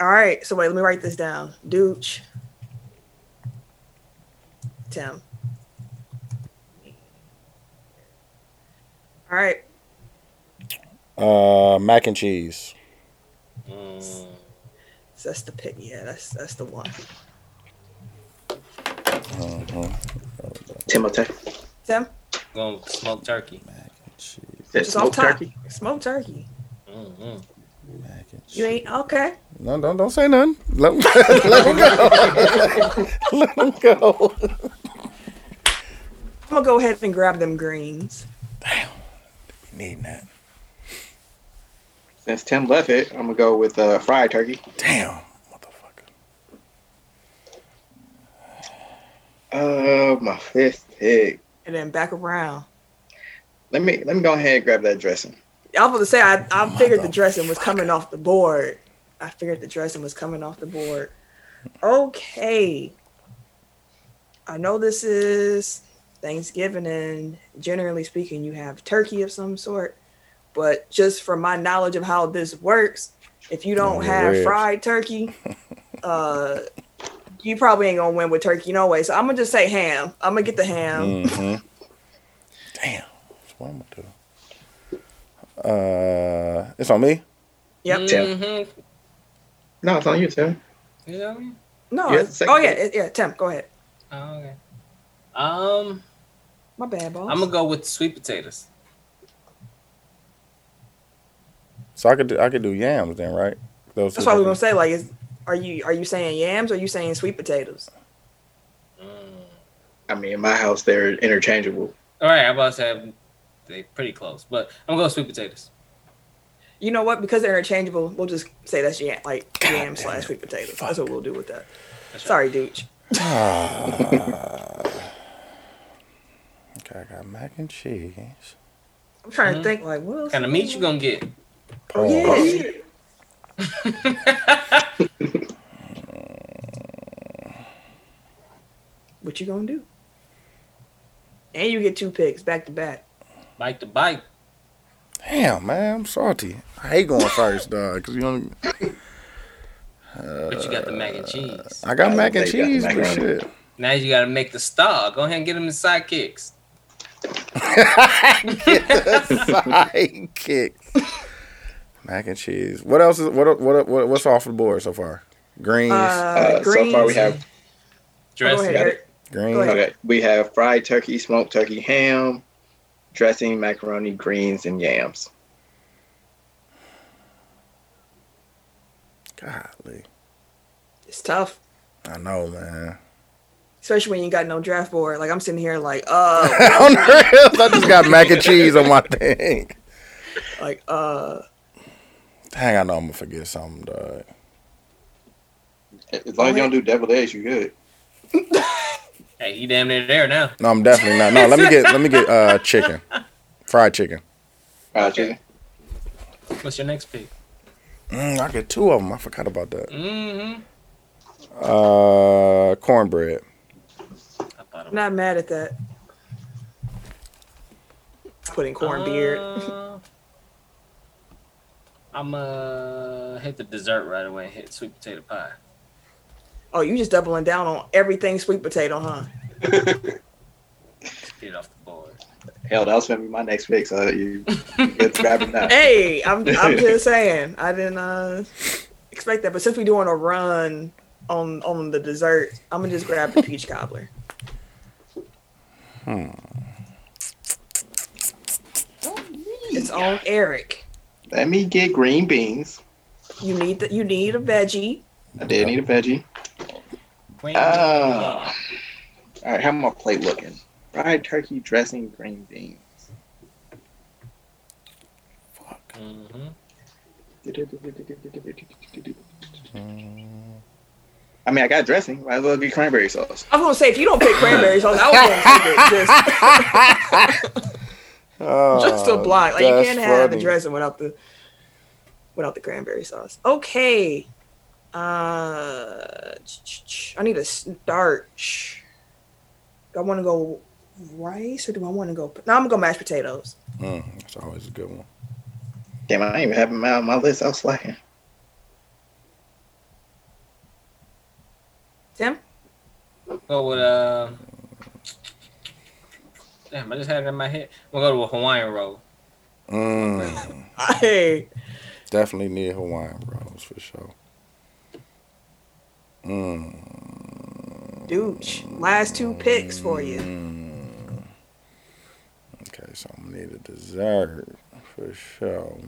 All right. So wait, let me write this down. Dooch. Tim. All right. Uh, mac and cheese. Mm, So that's the pick. Yeah, that's that's the one. Uh-huh. Timothy. Tim. going with smoked turkey. Mac and cheese. Said smoked turkey. Smoked turkey. Mm-hmm. Mac and cheese. You ain't okay. No, don't don't say nothing. Let him, let him go. let him go. I'm gonna go ahead and grab them greens. We need that. Since Tim left it, I'm gonna go with uh, fried turkey. Damn, motherfucker. Uh, my fifth pick. And then back around. Let me let me go ahead and grab that dressing. I was gonna say I, I figured the dressing was coming off the board. I figured the dressing was coming off the board. Okay. I know this is Thanksgiving and generally speaking you have turkey of some sort. But just from my knowledge of how this works, if you don't Yeah, have ribs. fried turkey, uh you probably ain't gonna win with turkey no way. So I'm gonna just say ham. I'm gonna get the ham. hmm Damn. That's what I'm gonna do. Uh, it's on me. Yep. Mm-hmm. No, it's on you, Tim. You know what I mean? No, Yeah, it's, oh yeah, it- yeah, Tim, go ahead. Oh, okay. Um, My bad, boss. I'm gonna go with sweet potatoes. So I could do, I could do yams then, right? Those That's two what I was gonna say. Like, is are you are you saying yams or are you saying sweet potatoes? Mm. I mean, in my house, they're interchangeable. All right, I'm about to say they're pretty close, but I'm gonna go sweet potatoes. You know what? Because they're interchangeable, we'll just say that's yam, like God yam slash sweet potatoes. Fuck. That's what we'll do with that. That's right. Sorry, Dooch. Ah. okay, I got mac and cheese. I'm trying to Mhm. think. Like, what else? kind of meat you gonna get? Oh yeah. Pause. What you gonna do? And you get two picks back to back. Bite to bite. Damn, man, I'm salty. I hate going first, dog. Cause you only, But you got the mac and cheese. I got I mac and think you got cheese, mac but and- shit. Now you gotta make the star. Go ahead and get them the sidekicks. Sidekick. Mac and cheese. What else is what what, what what's off the board so far? Greens. Uh, Uh, so far we have Go ahead, Dressing. Greens. okay. We have fried turkey, smoked turkey, ham, dressing, macaroni, greens, and yams. Golly. It's tough, I know, man. Especially when you got no draft board. Like I'm sitting here, like, uh, On the real, I just got mac and cheese on my thing. like, uh, Dang, I know I'm gonna forget something, dog. As long as you don't do deviled eggs, you good. Hey, you damn near there now. No, I'm definitely not. No, let me get let me get uh chicken, fried chicken. Fried chicken. What's your next pick? Mm, I get two of them. I forgot about that. Mm-hmm. Uh, cornbread. I thought I'm not mad at that. Putting corn beard. Uh, I'm uh hit the dessert right away. and Hit sweet potato pie. Oh, you just doubling down on everything sweet potato, huh? Get off the board. Hell, that was gonna be my next pick, so you you good to grab it now. Hey, I'm I'm just saying. I didn't uh expect that, but since we're doing a run on on the dessert, I'm gonna just grab the peach cobbler. It's on Eric. Let me get green beans. You need the, you need a veggie. I did need a veggie. Queen. Ah. all right, how my plate looking? Fried turkey, dressing, green beans. Mhm. I mean, I got dressing. Might as well be cranberry sauce. I was gonna say if you don't pick cranberry sauce, I was gonna take it just Oh, just to blind. Like you can't have the dressing without the without the cranberry sauce. Okay. Uh, I need a starch. Do I want to go rice or do I want to go? No, I'm gonna go mashed potatoes. Mm, that's always a good one. Damn, I ain't even have them out on my list. I was slacking. Tim, Go with uh. Damn, I just had it in my head. We'll go to a Hawaiian roll. Mm, hey, definitely need Hawaiian rolls for sure. Mm, Dooch. Last two picks for you. mm. Okay, so I'm gonna need a dessert for sure.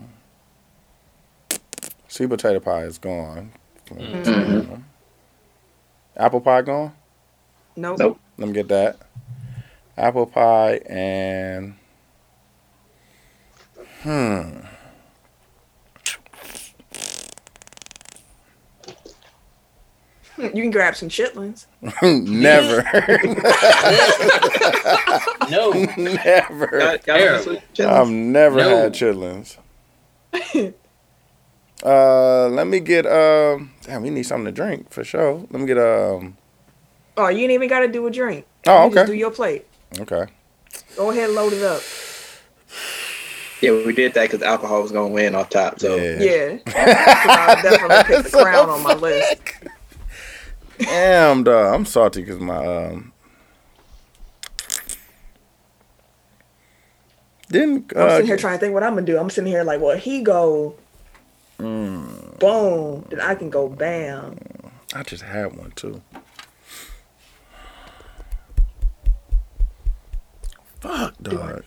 Sea potato pie is gone. Mhm. Apple pie gone. Nope. Nope. Let me get that. Apple pie and hmm. You can grab some chitlins. Never. No. Never. Terrible. I've never No. had chitlins. Uh, let me get um. Damn, we need something to drink for sure. Let me get um. Oh, you ain't even got to do a drink. Oh, You just do your plate. Okay. Go ahead, and load it up. Yeah, we did that because alcohol was gonna win off top. So Yeah. Yeah. 'Cause I definitely picked the crown on my list. Damn, dog. I'm salty because my um. Didn't I'm uh, sitting here trying to think what I'm gonna do. I'm sitting here like, well, he go mm, boom, then I can go bam. I just had one too. Fuck, dog.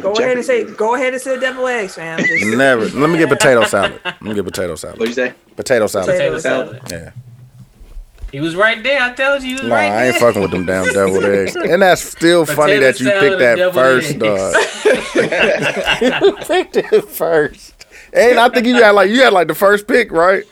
Go ahead and say, go ahead and say devil eggs, fam. Just Never. Let me get potato salad. Let me get potato salad. What'd you say? Potato salad. Potato Potato salad. salad. Yeah. He was right there. I told you he was Nah, right I ain't there. fucking with them damn deviled eggs. And that's still funny that you picked that first, dog. you picked it first. And I think you had like you had like the first pick, right?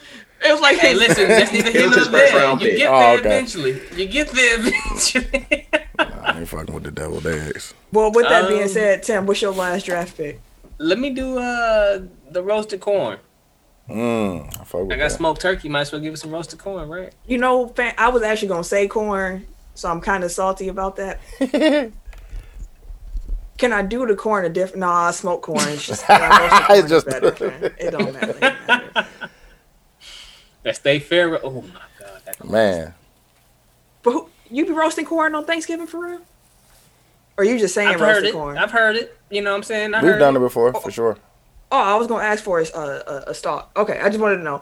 it was like, Hey, listen, that's neither It here was nor his there. You get Oh, there okay. eventually. You get there eventually. Nah, I ain't fucking with the deviled eggs. well, with that being Um, said, Tim, what's your last draft pick? Let me do uh the roasted corn. Mm, I fuck with I got that. smoked turkey. Might as well give it some roasted corn, right? You know, I was actually gonna say corn, so I'm kind of salty about that. Can I do the corn a different? Nah, I smoke corn. It's just, I roasted corn It's just- better. It don't matter. It don't matter. That stay fair. Oh my god. That Man, But who, You be roasting corn on Thanksgiving for real? Or you just saying I've heard roasted it. corn? I've heard it. You know what I'm saying? I We've heard done it. it before for sure. Oh, I was gonna ask for a a, a stalk. Okay, I just wanted to know.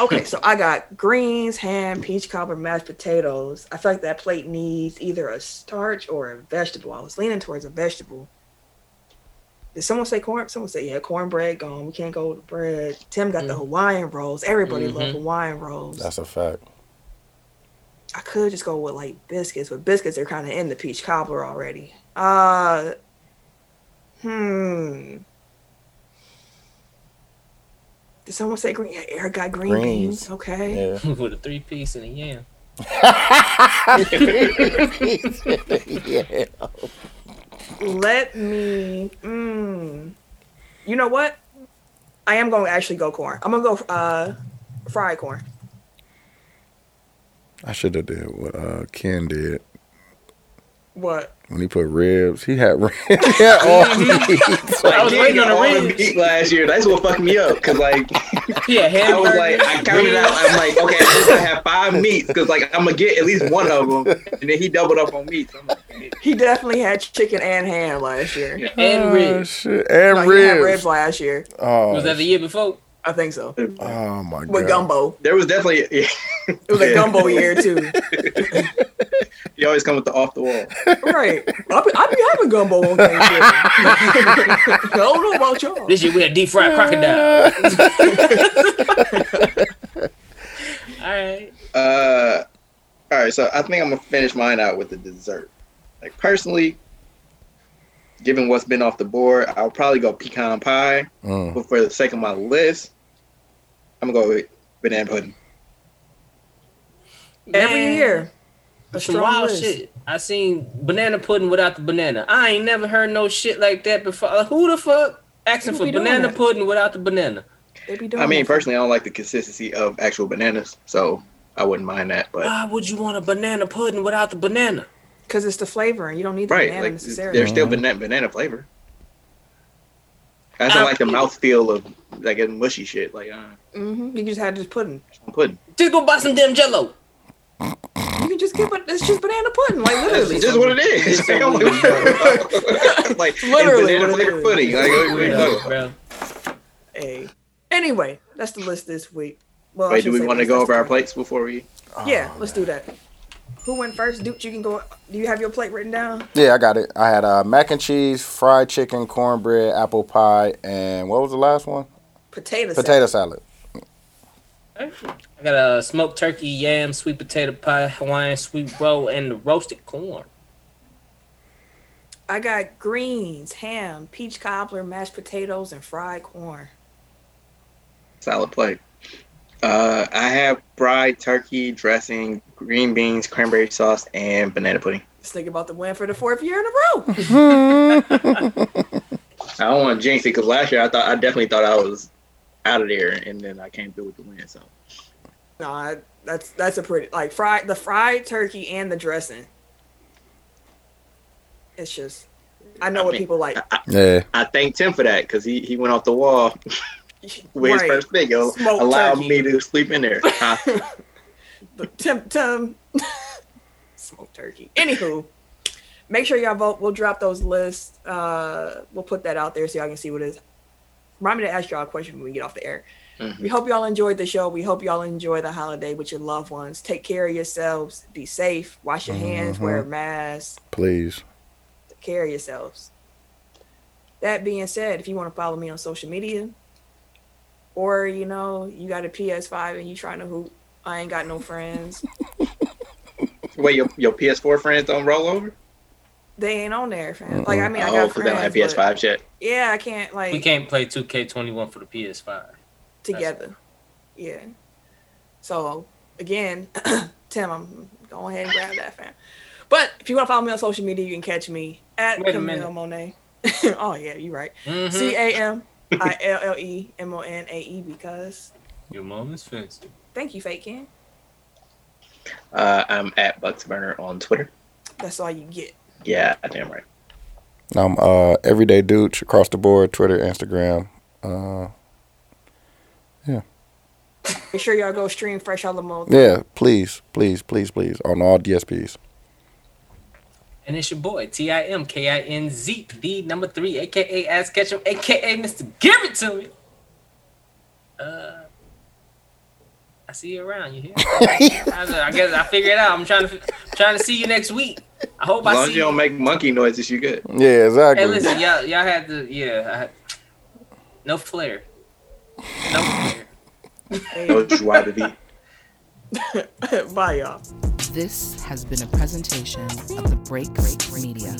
Okay, so I got greens, ham, peach cobbler, mashed potatoes. I feel like that plate needs either a starch or a vegetable. I was leaning towards a vegetable. Did someone say corn? Someone said, yeah, cornbread gone. We can't go with bread. Tim got the Hawaiian rolls. Everybody love Mhm. Hawaiian rolls. That's a fact. I could just go with like biscuits, but biscuits are kind of in the peach cobbler already. Uh, hmm. Did someone say green? Yeah, Eric got green Greens. beans. Okay. Yeah. with a three piece and a yam. yeah. Let me. Mm, you know what? I am going to actually go corn. I'm gonna go uh, fried corn. I should have did what uh, Ken did What? when he put ribs. He had ribs. he had all meats. I was waiting on got the ribs. meat last year. That's what fucked me up. Cause like Yeah, I was like, I counted out. I'm like, okay, at least I have five meats. Cause like I'm gonna get at least one of them. And then he doubled up on meats. I'm like, He definitely had chicken and ham last year. Yeah. and Oh, ribs. shit. And No, he had ribs. ribs last year. Oh, Was that the year before? I think so. oh my god. With gumbo. there was definitely. Yeah, It was a gumbo year too. you always come with the off the wall. Right. I be, I be having gumbo on Thanksgiving. I don't know about y'all. This year we had deep fried crocodile. All right. Uh, all right, so I think I'm gonna finish mine out with the dessert. Like personally, given what's been off the board, I'll probably go pecan pie. Mm. But for the sake of my list, I'm gonna go with banana pudding. Every year. A Some wild list. shit. I seen banana pudding without the banana. I ain't never heard no shit like that before. Like, who the fuck asking for banana pudding without the banana? They be doing I mean, that. personally, I don't like the consistency of actual bananas, so I wouldn't mind that. But Why would you want a banana pudding without the banana? Because it's the flavor and you don't need the right, banana like necessarily. there's still banana banana flavor. I just I- don't like the mouthfeel of like a mushy shit. Like uh, hmm You just had this pudding. pudding. Just go buy some damn jello. You can just get, but it's just banana pudding, like literally. literally. just what it is. Like, weird, like Literally it's banana what it flavored is. pudding. Like, what- what you Bro, talking. Hey. Anyway, that's the list this week. Well, Wait, do we want to go over the our plates before we? Yeah, Oh, let's do that. Who went first? Duke, you can go. Do you have your plate written down? Yeah, I got it. I had uh, mac and cheese, fried chicken, cornbread, apple pie, and what was the last one? Potato. Potato salad. I got a smoked turkey, yam, sweet potato pie, Hawaiian sweet roll, and the roasted corn. I got greens, ham, peach cobbler, mashed potatoes, and fried corn. Solid plate. Uh, I have fried turkey dressing, green beans, cranberry sauce, and banana pudding. Just think about the win for the fourth year in a row. I don't want to jinx it because last year I thought I definitely thought I was out of there, and then I came through with the win. So no, I, that's that's a pretty like fried the fried turkey and the dressing. It's just, I know I what mean, people like. Yeah. I thank Tim for that because he, he went off the wall with his first pick. It Smoked allowed turkey. me to sleep in there. Huh? But Tim, Tim, smoked turkey. Anywho, make sure y'all vote. We'll drop those lists. Uh, we'll put that out there so y'all can see what it is. Remind me to ask y'all a question when we get off the air. Mhm. We hope y'all enjoyed the show. We hope y'all enjoy the holiday with your loved ones. Take care of yourselves. Be safe. Wash your hands. Wear a mask. Please. Take care of yourselves. That being said, if you want to follow me on social media, or you know you got a PS5 and you trying to hoop, I ain't got no friends. Wait, your, your PS4 friends don't roll over? They ain't on there, fam. Like I mean, I oh, got because they don't have friends, but- PS5 yet. Yeah, I can't like We can't play 2K21 for the PS5. together. Yeah. So again, Tim, I'm go ahead and grab that, fam. But if you want to follow me on social media, you can catch me at Wait Camille minute. Monae. oh yeah, you're right. Mhm. C A M I L L E M O N A E because Your mom is fancy. thank you, fake Ken. Uh, I'm at Bucksburner on Twitter. That's all you get. Yeah, I damn right. I'm uh everyday dude across the board, Twitter, Instagram. Uh yeah. Make sure y'all go stream Fresh Alamo. yeah, please, please, please, please. On all DSPs. And it's your boy, T I M K I N Z, the number three, aka Ass Ketchum, aka Mr. Give It To Me. Uh, I see you around. You hear? I, I guess I figure it out. I'm trying to trying to see you next week. I hope As I long see as you don't make monkey noises, you good. Yeah, exactly. Hey, listen, y'all, y'all had to, yeah, I had, no flair, no flair. No joie de vie. Bye, y'all. This has been a presentation of the Break Break Media.